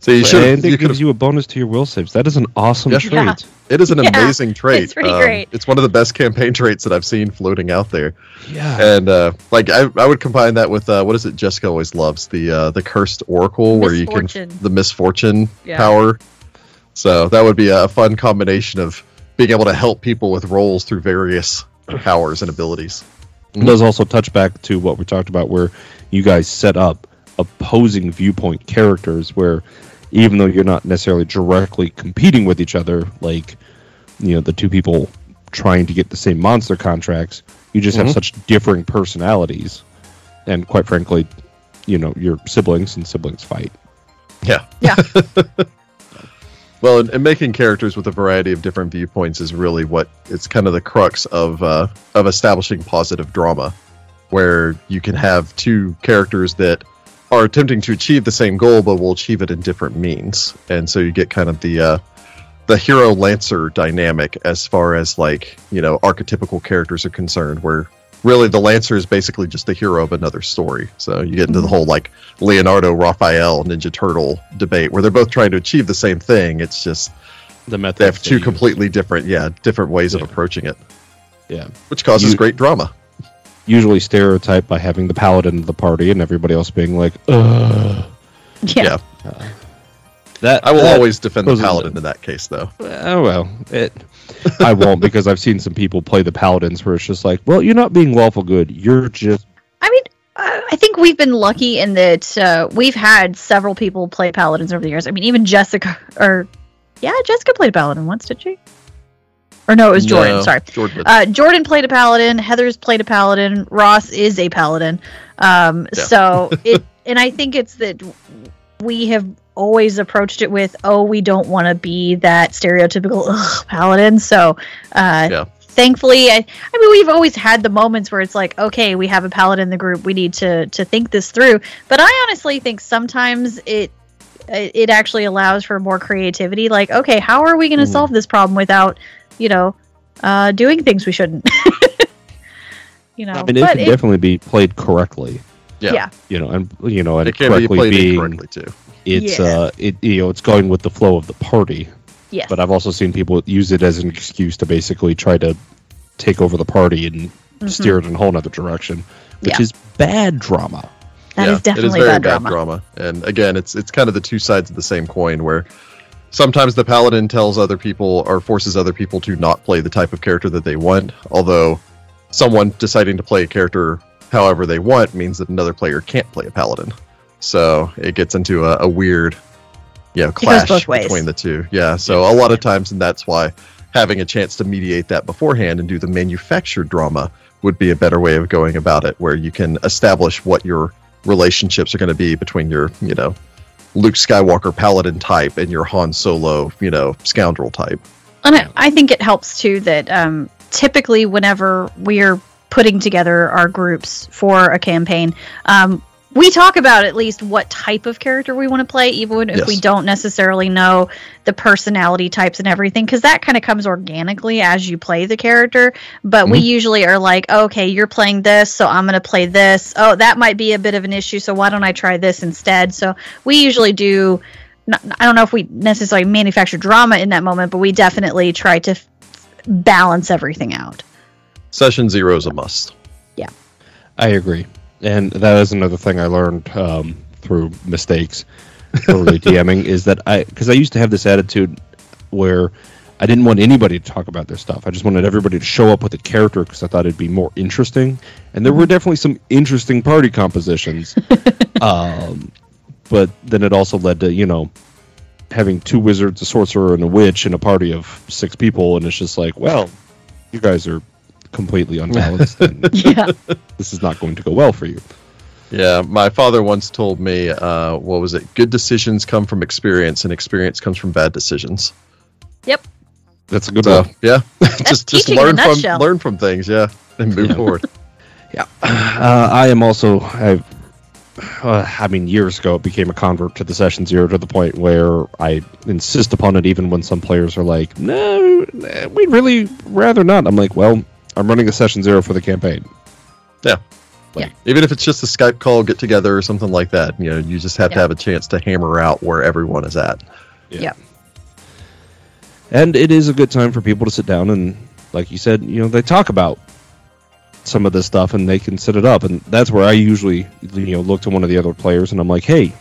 So you should and it you gives you a bonus to your will saves. That is an awesome Yeah. trait. Yeah. [laughs] It is an Yeah, amazing trait. Um, it's pretty great. It's one of the best campaign traits that I've seen floating out there. Yeah. And uh, like I, I would combine that with uh, what is it? Jessica always loves the uh, the cursed oracle, where you can the misfortune Yeah. power. So that would be a fun combination of being able to help people with rolls through various [clears throat] powers and abilities. It does also touch back to what we talked about, where you guys set up opposing viewpoint characters, where even though you're not necessarily directly competing with each other, like you know the two people trying to get the same monster contracts, You just have Mhm. such differing personalities, and quite frankly, you know, your siblings and siblings fight. Yeah. Yeah. [laughs] well, and, and making characters with a variety of different viewpoints is really what it's kind of the crux of uh, of establishing positive drama, where you can have two characters that are attempting to achieve the same goal, but will achieve it in different means, and so you get kind of the uh, the hero lancer dynamic as far as like you know archetypical characters are concerned, where really the lancer is basically just the hero of another story. So you get into the whole like Leonardo, Raphael, Ninja Turtle debate where they're both trying to achieve the same thing. It's just The method they have two completely different, yeah, different ways Yeah. of approaching it, yeah. which causes You- great drama. Usually stereotyped by having the paladin of the party and everybody else being like, Ugh. Yeah. Yeah. That I will that- always defend the those are paladin in that case, though. Oh well, it. I won't because I've seen some people play the paladins where it's just like, well, you're not being lawful good. You're just I mean, uh, I think we've been lucky in that uh, we've had several people play paladins over the years. I mean, even Jessica, or yeah, Jessica played a paladin once, did she? Or no, it was Jordan. No, Sorry, Jordan. uh, Jordan played a paladin. Heather's played a paladin. Ross is a paladin. Um, Yeah. So [laughs] it, and I think it's that we have always approached it with, oh, we don't want to be that stereotypical ugh, paladin. So, uh, Yeah. thankfully, I, I mean, we've always had the moments where it's like, okay, we have a paladin in the group. We need to to think this through. But I honestly think sometimes it it actually allows for more creativity. Like, okay, how are we going to Mhm. solve this problem without, you know, uh, doing things we shouldn't? [laughs] you know, I mean, it but can it- definitely be played correctly. Yeah. yeah. You know, and you know, and it can be correctly played being incorrectly too. it's Yeah. uh, it you know, it's going with the flow of the party. Yes. But I've also seen people use it as an excuse to basically try to take over the party and Mhm. steer it in a whole other direction, which Yeah. is bad drama. That yeah, is definitely it is very bad drama. drama. And again, it's it's kind of the two sides of the same coin where sometimes the paladin tells other people or forces other people to not play the type of character that they want, although someone deciding to play a character however they want means that another player can't play a paladin. So it gets into a, a weird you know, clash between the two. Yeah. So a lot of times and that's why having a chance to mediate that beforehand and do the manufactured drama would be a better way of going about it, where you can establish what your relationships are going to be between your, you know, Luke Skywalker paladin type and your Han Solo, you know, scoundrel type. And I, I think it helps too that um, typically whenever we're putting together our groups for a campaign, um, we talk about at least what type of character we want to play, even if Yes. we don't necessarily know the personality types and everything, because that kind of comes organically as you play the character. But we mm-hmm. usually are like, okay, you're playing this, so I'm going to play this. Oh, that might be a bit of an issue, so why don't I try this instead? So we usually do not, I don't know if we necessarily manufacture drama in that moment, but we definitely try to f- balance everything out. Session zero is a must. Yeah. I agree, and that is another thing I learned um, through mistakes early [laughs] DMing is that I because I used to have this attitude where I didn't want anybody to talk about their stuff. I just wanted everybody to show up with a character because I thought it'd be more interesting, and there were definitely some interesting party compositions. [laughs] um, but then it also led to you know having two wizards, a sorcerer, and a witch in a party of six people, and it's just like, well, you guys are completely [laughs] unbalanced, and Yeah. this is not going to go well for you. Yeah, my father once told me, uh, what was it? Good decisions come from experience, and experience comes from bad decisions. yep. That's a good So one. yeah, [laughs] just just teaching in a learn from learn from things, yeah, and move Yeah. forward. [laughs] Yeah, uh, I am also. I, uh, I mean, years ago, it became a convert to the session zero to the point where I insist upon it, even when some players are like, "No, eh, we'd really rather not." I'm like, "Well, I'm running a session zero for the campaign." Yeah. Like even if it's just a Skype call, get together, or something like that, you know, you just have to have a chance to hammer out where everyone is at. Yeah. And it is a good time for people to sit down and, like you said, you know, they talk about some of this stuff and they can set it up. And that's where I usually, you know, look to one of the other players and I'm like, hey,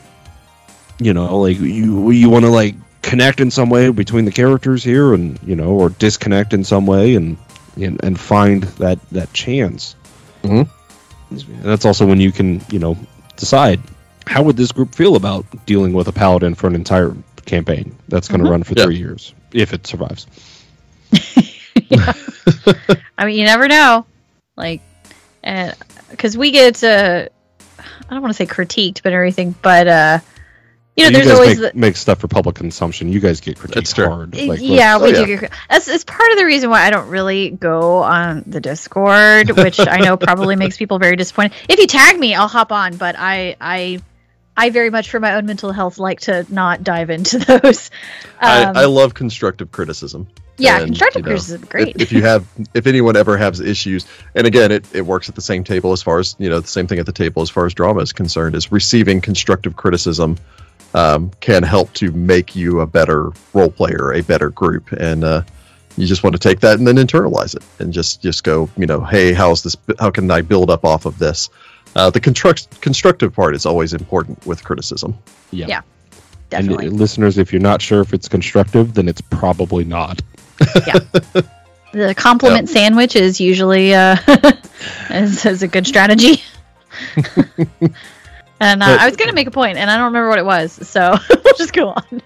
you know, like you you want to like connect in some way between the characters here, and you know, or disconnect in some way, and and, and find that that chance. Mhm. And that's also when you can, you know, decide how would this group feel about dealing with a paladin for an entire campaign that's going to Mhm. run for Yeah. three years if it survives. [laughs] I mean, you never know. like, and because we get uh, I don't want to say critiqued, but everything, but uh, you know, you there's guys always make, the, make stuff for public consumption. You guys get critiqued That's true. hard. Like, yeah, oh, we yeah. do. Get, that's, that's part of the reason why I don't really go on the Discord, which I know probably [laughs] makes people very disappointed. If you tag me, I'll hop on, but I, I, I very much for my own mental health like to not dive into [laughs] those. Um, I, I love constructive criticism. yeah, and, constructive you know, criticism, is great. If, if you have, if anyone ever has issues, and again, it, it works at the same table as far as you know, the same thing at the table as far as drama is concerned. Is receiving constructive criticism um, can help to make you a better role player, a better group, and uh, you just want to take that and then internalize it, and just just go, you know, hey, how's this? How can I build up off of this? Uh, the construct, constructive part is always important with criticism. yeah. Yeah. And uh, Definitely. listeners, if you're not sure if it's constructive, then it's probably not. Yeah. [laughs] The compliment sandwich is usually uh, [laughs] is, is a good strategy. [laughs] and uh, But- I was going to make a point, and I don't remember what it was, so we'll [laughs] just go on.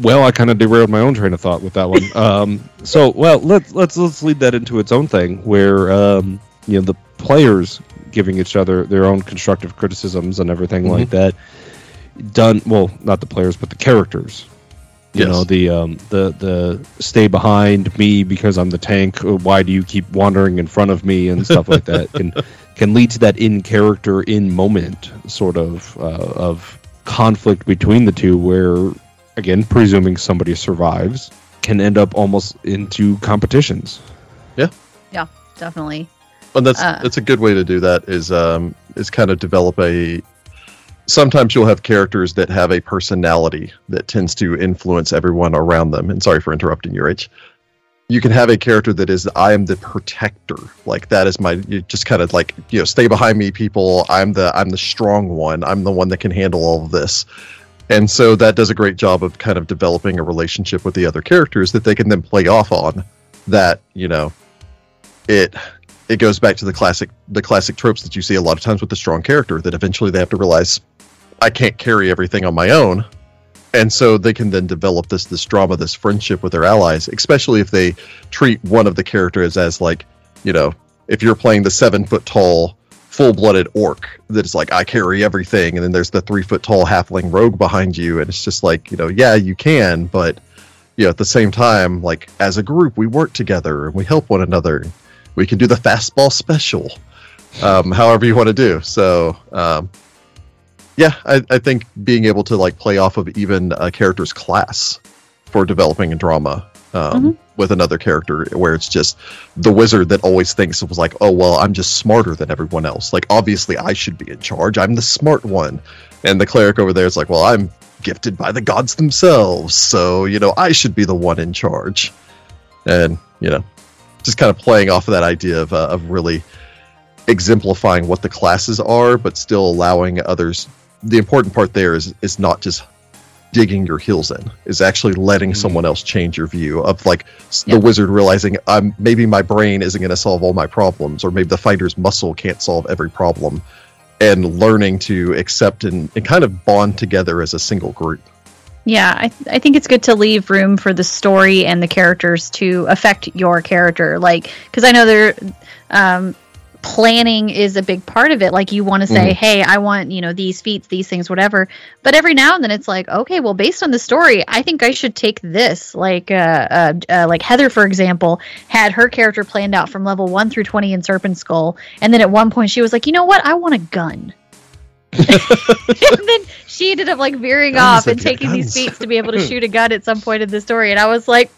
Well, I kind of derailed my own train of thought with that one. [laughs] Um, so, well, let's let's let's lead that into its own thing, where um, you know the players giving each other their own constructive criticisms and everything like that. Done well, not the players, but the characters. You Yes. know the um, the the stay behind me because I'm the tank. Why do you keep wandering in front of me and stuff like that [laughs] can can lead to that in character, in moment sort of uh, of conflict between the two, where again, presuming somebody survives, can end up almost into competitions. Yeah. Yeah, definitely. And that's Uh. that's a good way to do that is um is kind of develop a sometimes you'll have characters that have a personality that tends to influence everyone around them. And sorry for interrupting you, Rach. You can have a character that is I am the protector. Like that is my you just kind of like, you know, stay behind me people. I'm the I'm the strong one. I'm the one that can handle all of this. And so that does a great job of kind of developing a relationship with the other characters that they can then play off on that, you know, it it goes back to the classic the classic tropes that you see a lot of times with the strong character that eventually they have to realize I can't carry everything on my own. And so they can then develop this this drama, this friendship with their allies, especially if they treat one of the characters as like, you know, if you're playing the seven foot tall, full blooded orc that is like, I carry everything, and then there's the three foot tall halfling rogue behind you, and it's just like, you know, yeah, you can, but you know, at the same time, like as a group, we work together and we help one another. We can do the fastball special, um, however you want to do. So, um, yeah, I, I think being able to like play off of even a character's class for developing a drama um, with another character, where it's just the wizard that always thinks it was like, oh well, I'm just smarter than everyone else. Like obviously, I should be in charge. I'm the smart one, and the cleric over there is like, well, I'm gifted by the gods themselves, so you know I should be the one in charge, and you know, just kind of playing off of that idea of uh, of really exemplifying what the classes are, but still allowing others. The important part there is is not just digging your heels in is actually letting Mhm. someone else change your view of like Yeah. the wizard realizing I'm maybe my brain isn't going to solve all my problems or maybe the fighter's muscle can't solve every problem and learning to accept and, and kind of bond together as a single group Yeah, I, I think it's good to leave room for the story and the characters to affect your character. Like, because I know there, um, planning is a big part of it. Like, you want to say, Mhm. hey, I want, you know, these feats, these things, whatever. But every now and then it's like, okay, well, based on the story, I think I should take this. Like, uh, uh, uh, like Heather, for example, had her character planned out from level one through 20 in Serpent Skull. And then at one point she was like, you know what? I want a gun. [laughs] and then she ended up like veering Guns, off and taking got these feats to be able to [laughs] shoot a gun at some point in the story. And I was like,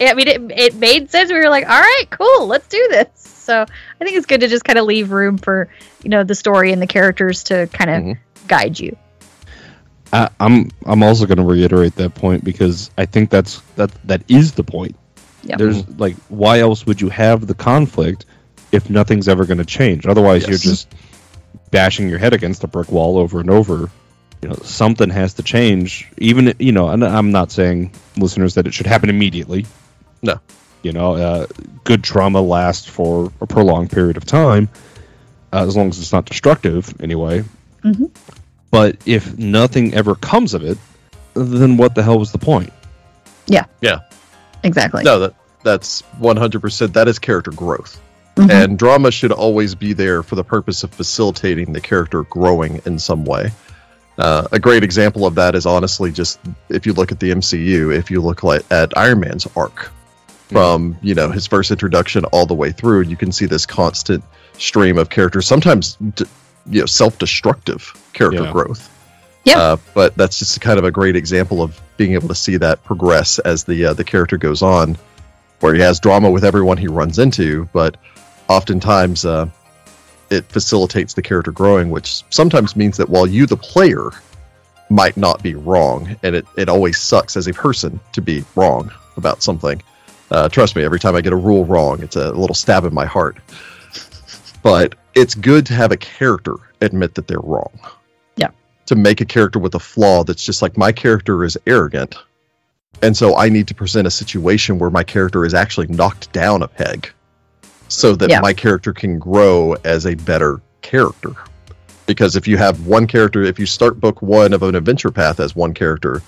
I mean, it, it made sense. We were like, all right, cool, let's do this. So I think it's good to just kind of leave room for, you know, the story and the characters to kind of Mhm. guide you. I, I'm I'm also going to reiterate that point because I think that's that that is the point. Yep. There's like, why else would you have the conflict if nothing's ever going to change? Otherwise, you're just bashing your head against a brick wall over and over. You know, something has to change. Even you know, and I'm not saying listeners that it should happen immediately. No. You know, uh, good trauma lasts for a prolonged period of time, uh, as long as it's not destructive, anyway. Mhm. But if nothing ever comes of it, then what the hell was the point? Yeah. Yeah. Exactly. no that that's 100% that is character growth Mhm. And drama should always be there for the purpose of facilitating the character growing in some way. Uh, a great example of that is honestly just if you look at the MCU, if you look like, at Iron Man's arc from you know his first introduction all the way through, and you can see this constant stream of characters, sometimes d- you know self-destructive character Yeah. growth. Yeah. Uh, but that's just kind of a great example of being able to see that progress as the uh, the character goes on, where he has drama with everyone he runs into, but oftentimes uh, it facilitates the character growing, which sometimes means that while you, the player, might not be wrong, and it, it always sucks as a person to be wrong about something. Uh, trust me, every time I get a rule wrong, it's a little stab in my heart. But it's good to have a character admit that they're wrong. Yeah. To make a character with a flaw that's just like my character is arrogant. And so I need to present a situation where my character is actually knocked down a peg so that Yeah. my character can grow as a better character. Because if you have one character, if you start book one of an adventure path as one character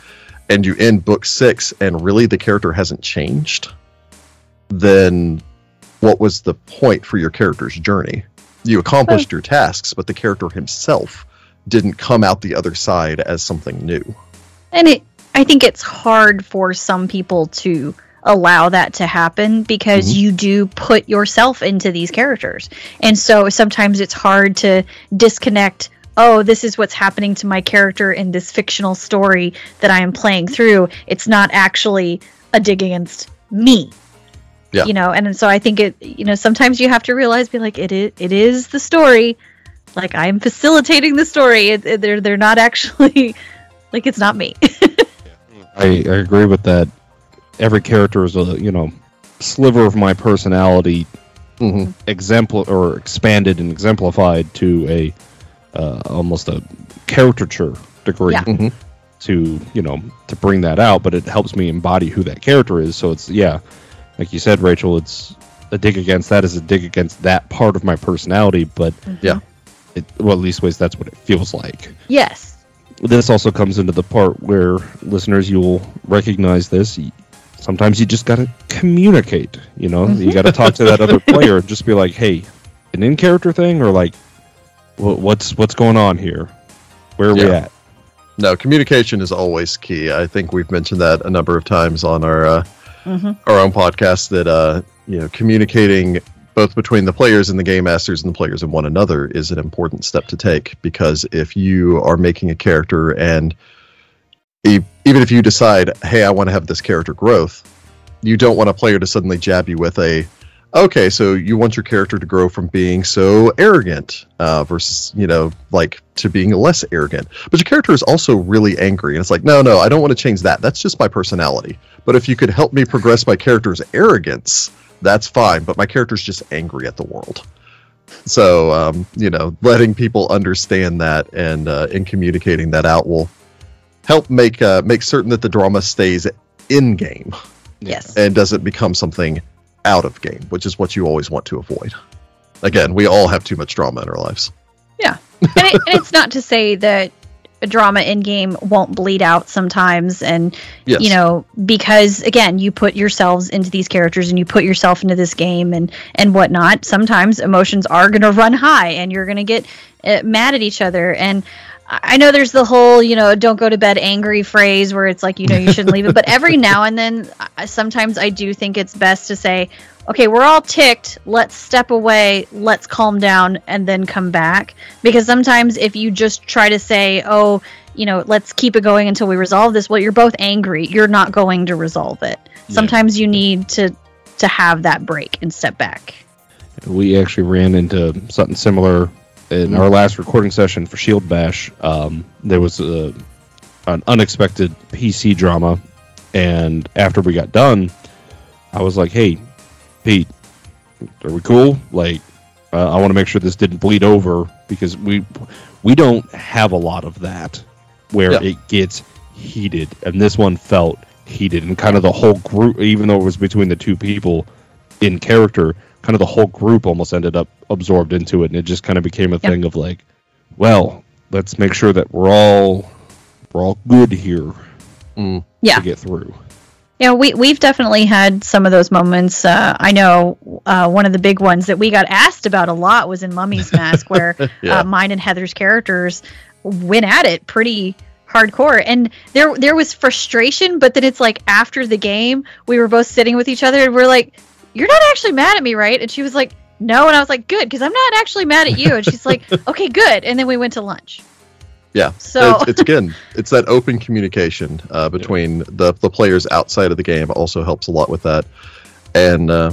and you end book six and really the character hasn't changed, then what was the point for your character's journey? You accomplished your tasks, but the character himself didn't come out the other side as something new. And it, I think it's hard for some people to allow that to happen because Mhm. you do put yourself into these characters. And so sometimes it's hard to disconnect, oh, this is what's happening to my character in this fictional story that I am playing through. It's not actually a dig against me. Yeah. You know, and so I think it you know, sometimes you have to realize be like it is it is the story. Like I'm facilitating the story. It, it- they're they're not actually [laughs] like it's not me. [laughs] I, I agree with that. Every character is a you know sliver of my personality, hmm exempl or expanded and exemplified to a uh, almost a caricature degree Yeah. hmm to you know to bring that out. But it helps me embody who that character is. So it's yeah, like you said, Rachel. It's a dig against that is a dig against that part of my personality. But Yeah. it, well, at least ways that's what it feels like. yes. this also comes into the part where listeners you'll recognize this sometimes you just got to communicate you know you got to talk to that other [laughs] player and just be like hey an in character thing or like what's what's going on here where are we at No, communication is always key. I think we've mentioned that a number of times on our uh, hmm our own podcast that uh, you know communicating both between the players and the game masters and the players and one another is an important step to take because if you are making a character and even if you decide hey i want to have this character growth you don't want a player to suddenly jab you with a okay so you want your character to grow from being so arrogant uh, versus you know like to being less arrogant. But your character is also really angry and it's like no no i don't want to change that. That's just my personality. But if you could help me progress my character's arrogance that's fine but my character's just angry at the world. So um, you know letting people understand that and uh, and communicating that out will help make uh, make certain that the drama stays in game Yes. and doesn't become something out of game which is what you always want to avoid. Again we all have too much drama in our lives. Yeah. and, it, and it's not to say that a drama in game won't bleed out sometimes and yes. you know because again you put yourselves into these characters and you put yourself into this game and and whatnot sometimes emotions are going to run high and you're going to get uh, mad at each other. And I I know there's the whole, you know, don't go to bed angry phrase where it's like, you know, you shouldn't leave it. But every now and then, I- sometimes I do think it's best to say, okay, we're all ticked. Let's step away. Let's calm down and then come back. Because sometimes if you just try to say, oh, you know, let's keep it going until we resolve this, well, you're both angry. You're not going to resolve it. Yeah. Sometimes you need to to have that break and step back. we actually ran into something similar in our last recording session for shield bash um, there was a, an unexpected pc drama. And after we got done i was like hey pete are we cool? Like uh, i want to make sure this didn't bleed over because we we don't have a lot of that where Yeah. it gets heated. And this one felt heated. And kind of the whole group even though it was between the two people in character kind of the whole group almost ended up absorbed into it and it just kind of became a Yeah. thing of like well let's make sure that we're all we're all good here Mm. Yeah. to get through Yeah, we we've definitely had some of those moments. Uh, I know uh, one of the big ones that we got asked about a lot was in Mummy's [laughs] Mask, where Yeah. uh, mine and Heather's characters went at it pretty hardcore, and there there was frustration. But then it's like after the game, we were both sitting with each other, and we're like, "You're not actually mad at me, right?" And she was like. No, and I was like, good, because I'm not actually mad at you. And she's like, [laughs] okay, good. And then we went to lunch. Yeah. So it's, it's [laughs] again, it's that open communication uh, between the the players outside of the game also helps a lot with that. And uh,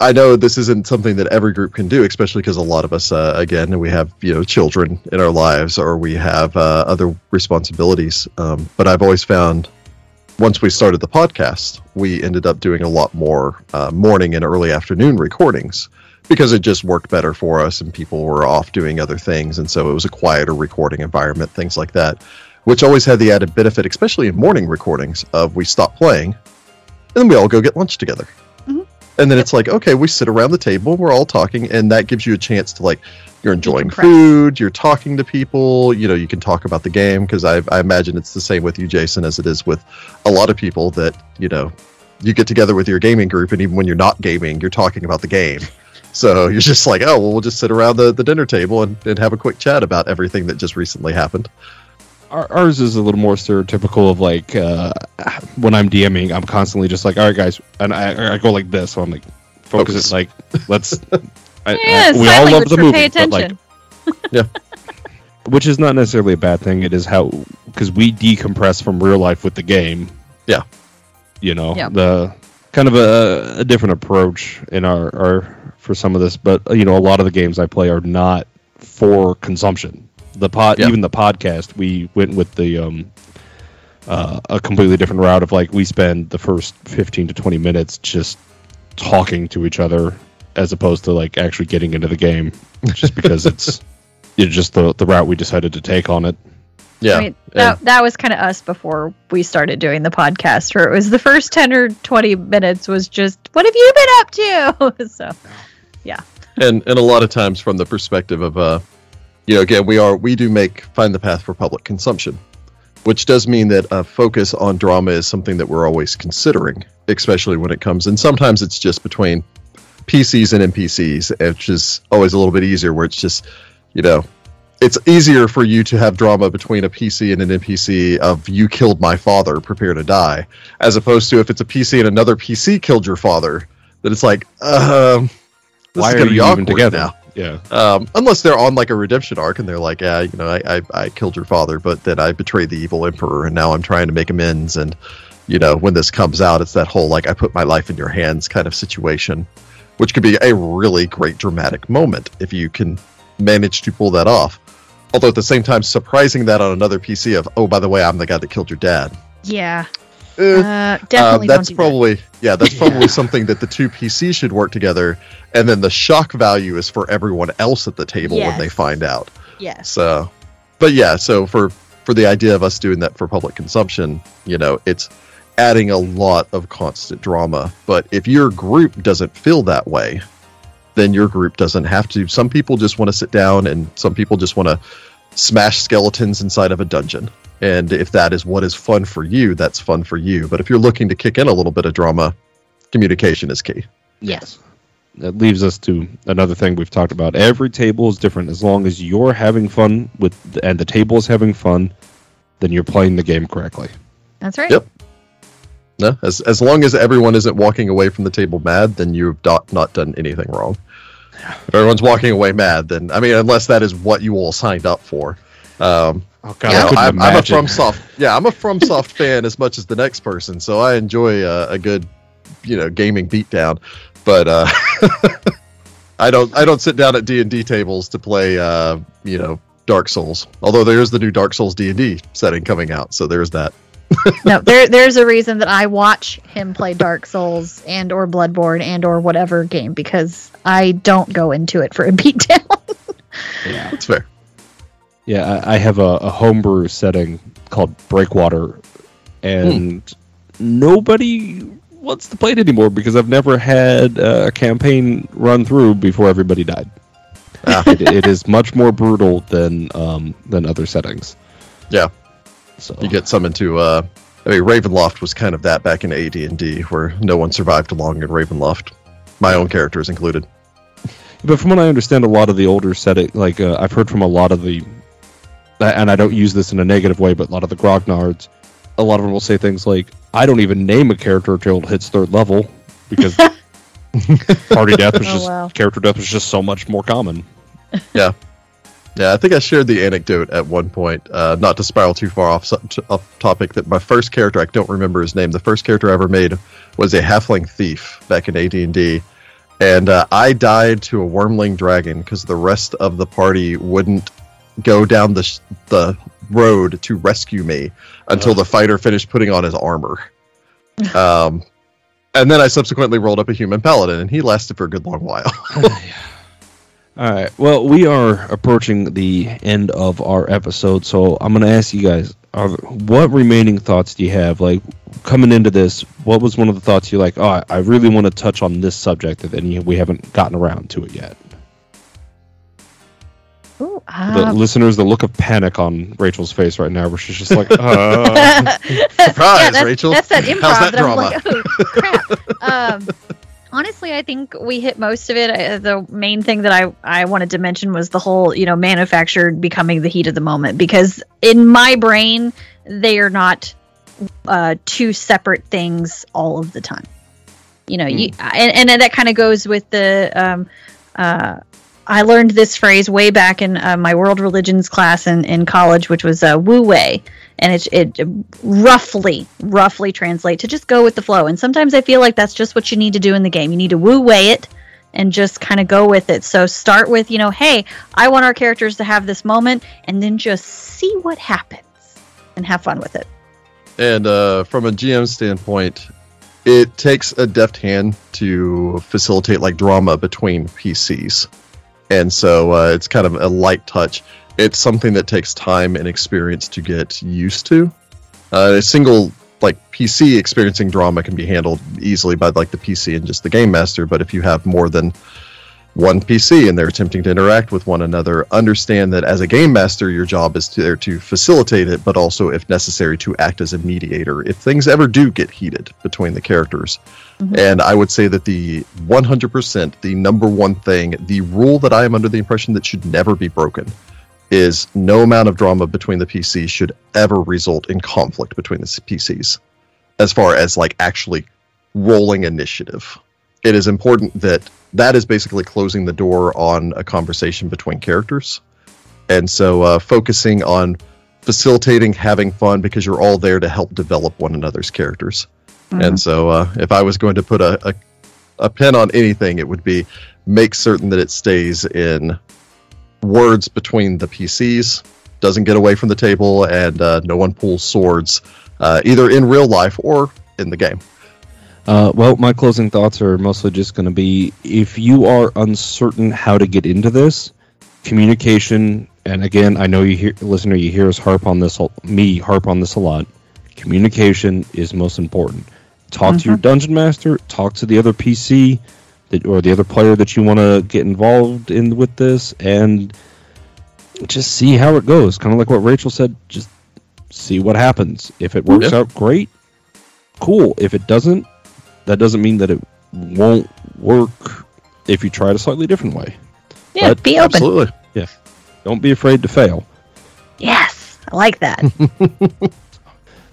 I know this isn't something that every group can do, especially because a lot of us, uh, again, we have you know children in our lives or we have uh, other responsibilities. Um, but I've always found once we started the podcast, we ended up doing a lot more uh, morning and early afternoon recordings because it just worked better for us and people were off doing other things. And so it was a quieter recording environment things like that which always had the added benefit especially in morning recordings of we stop playing and then we all go get lunch together. Mhm. and then it's like okay we sit around the table we're all talking and that gives you a chance to like you're enjoying food you're talking to people you know you can talk about the game because I, I imagine it's the same with you jason as it is with a lot of people that you know you get together with your gaming group and even when you're not gaming you're talking about the game so [laughs] you're just like, oh, well, we'll just sit around the, the dinner table and, and have a quick chat about everything that just recently happened. Ours is a little more stereotypical of like uh, when I'm DMing, I'm constantly just like, all right, guys, and I, I go like this. So I'm like, focus Focus. it, like, let's. [laughs] I, yeah, I- we all love the movie, pay but like, attention. [laughs] which is not necessarily a bad thing. It is how because we decompress from real life with the game. Yeah. you know Yeah. the kind of a, a different approach in our, our for some of this, but you know a lot of the games I play are not for consumption. The pod, Yeah. even the podcast, we went with the um, uh, a completely different route of like we spend the first fifteen to twenty minutes just talking to each other as opposed to like actually getting into the game, just because it's [laughs] you know, just the the route we decided to take on it. Yeah. I mean, that, that was kind of us before we started doing the podcast, where it was the first 10 or 20 minutes was just, what have you been up to? [laughs] so, yeah. and and a lot of times from the perspective of uh you know again we are we do make find the path for public consumption which does mean that a focus on drama is something that we're always considering especially when it comes and sometimes it's just between pcs and npcs which is always a little bit easier where it's just you know it's easier for you to have drama between a pc and an npc of you killed my father prepare to die as opposed to if it's a pc and another pc killed your father that it's like um this Why is are you even together? now. Yeah, Um, unless they're on like a redemption arc and they're like, yeah, you know, I, I, I killed your father, but then I betrayed the evil emperor and now I'm trying to make amends. And, you know, when this comes out, it's that whole like, I put my life in your hands kind of situation, which could be a really great dramatic moment if you can manage to pull that off. Although at the same time, surprising that on another PC of, oh, by the way, I'm the guy that killed your dad. yeah. Eh, Uh, definitely um, that's don't do probably yeah that's [laughs] probably something that the two PCs should work together and then the shock value is for everyone else at the table when they find out that. Yes. so but yeah so for for the idea of us doing that for public consumption you know it's adding a lot of constant drama but if your group doesn't feel that way then your group doesn't have to some people just want to sit down and some people just want to smash skeletons inside of a dungeon and if that is what is fun for you that's fun for you but if you're looking to kick in a little bit of drama communication is key Yes. that leaves us to another thing we've talked about. Every table is different. As long as you're having fun with, and the table is having fun, then you're playing the game correctly. That's right. Yep. No as, as long as everyone isn't walking away from the table mad then you've not, not done anything wrong if everyone's walking away mad then i mean unless that is what you all signed up for um, Oh you God, know, I I'm, I'm a. FromSoft. Yeah, I'm a FromSoft [laughs] fan as much as the next person, so I enjoy a, a good, you know, gaming beatdown. But uh, [laughs] I don't. I don't sit down at D and D tables to play, uh, you know, Dark Souls. Although there's the new Dark Souls D and D setting coming out, so there's that. [laughs] no, there there's a reason that I watch him play Dark Souls and or Bloodborne and or whatever game because I don't go into it for a [laughs] beatdown. yeah, That's fair. yeah. I, I have a, a homebrew setting called Breakwater, and nobody wants to play it anymore because I've never had a campaign run through before everybody died. Ah. it, it is much more brutal than um, than other settings. Yeah. So You get summoned to uh, I mean, Ravenloft was kind of that back in AD&D, where no one survived long in Ravenloft. My own characters included. But from what I understand, a lot of the older setting, like uh, I've heard from a lot of the, and I don't use this in a negative way, but a lot of the grognards, a lot of them will say things like, "I don't even name a character until it hits third level," because [laughs] party death was Oh, just wow. character death was just so much more common. Yeah, I think I shared the anecdote at one point. Uh, not to spiral too far off, off topic, that my first character, I don't remember his name. The first character I ever made was a halfling thief back in AD&D, and uh, I died to a wyrmling dragon because the rest of the party wouldn't go down the sh- the road to rescue me until the fighter finished putting on his armor. [laughs] Um, and then I subsequently rolled up a human paladin, and he lasted for a good long while. All right. Well, we are approaching the end of our episode, so I'm going to ask you guys: are, What remaining thoughts do you have? Like coming into this, what was one of the thoughts you like? Oh, I- I really want to touch on this subject, and then we haven't gotten around to it yet. Ooh, the um, listeners, the look of panic on Rachel's face right now, where she's just like, [laughs] uh, Surprise, yeah, that's, Rachel. That's that improv. How's that that I'm drama? like, oh crap. [laughs] um, honestly, I think we hit most of it. Uh, The main thing that I I wanted to mention was the whole you know manufactured becoming the heat of the moment because in my brain they are not uh, two separate things all of the time. You know, you and and that kind of goes with the. Um, uh, I learned this phrase way back in uh, my world religions class in, in college, which was uh, wu wei, and it, it roughly roughly translate to just go with the flow. And sometimes I feel like that's just what you need to do in the game. You need to wu wei it and just kind of go with it. So start with you know, hey, I want our characters to have this moment, and then just see what happens and have fun with it. And uh, from a GM standpoint, it takes a deft hand to facilitate like drama between PCs, and so uh, it's kind of a light touch. It's something that takes time and experience to get used to. Uh, a single like PC experiencing drama can be handled easily by like the PC and just the game master, but if you have more than one PC and they're attempting to interact with one another, understand that as a game master, your job is to, there to facilitate it, but also, if necessary, to act as a mediator if things ever do get heated between the characters. Mhm. And I would say that the 100%, the number one thing, the rule that I am under the impression that should never be broken is no amount of drama between the PCs should ever result in conflict between the PCs as far as like actually rolling initiative. It is important that that is basically closing the door on a conversation between characters. And so uh, focusing on facilitating having fun because you're all there to help develop one another's characters. And so uh, if I was going to put a, a, a pin on anything, it would be make certain that it stays in words between the PCs, doesn't get away from the table, and uh, no one pulls swords uh, either in real life or in the game. Uh, well, my closing thoughts are mostly just going to be if you are uncertain how to get into this, communication, and again, I know you hear, listener, you hear us harp on this, me harp on this a lot. Communication is most important. Talk to your dungeon master, talk to the other PC that, or the other player that you want to get involved in with this, and just see how it goes. Kind of like what Rachel said, just see what happens. If it works Yeah. out, great, cool. If it doesn't, that doesn't mean that it won't work if you try it a slightly different way. Yeah, But be open. Absolutely. Yeah. Don't be afraid to fail. Yes, I like that. [laughs]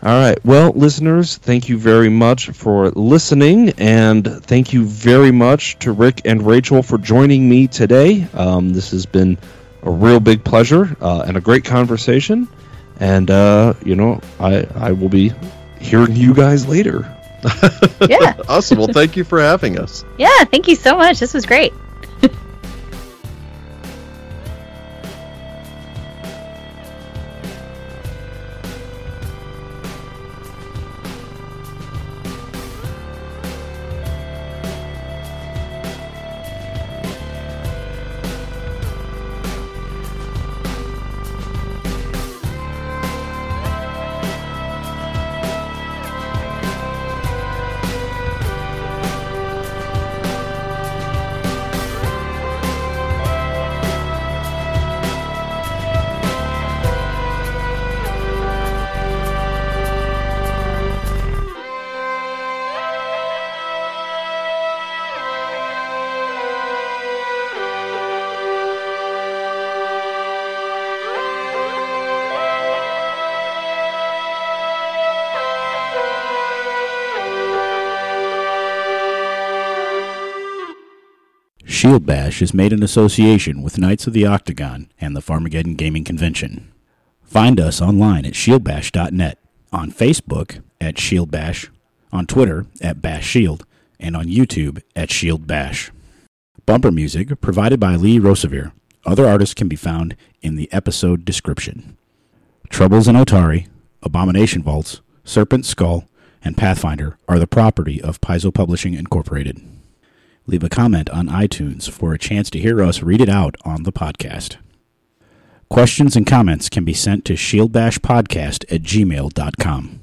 All right. Well, listeners, thank you very much for listening, and thank you very much to Rick and Rachel for joining me today. Um, this has been a real big pleasure uh, and a great conversation. And uh, you know, I I will be hearing you guys later. [laughs] yeah, Awesome. Well, thank you for having us. yeah. Thank you so much. This was great. Shield Bash is made in association with Knights of the Octagon and the Farmageddon Gaming Convention. Find us online at shieldbash.net, on Facebook at Shield Bash, on Twitter at Bash Shield, and on YouTube at Shield Bash. Bumper music provided by Lee Rosevere. Other artists can be found in the episode description. Troubles in Otari, Abomination Vaults, Serpent Skull, and Pathfinder are the property of Paizo Publishing Incorporated. Leave a comment on iTunes for a chance to hear us read it out on the podcast. Questions and comments can be sent to shieldbashpodcast at gmail.com.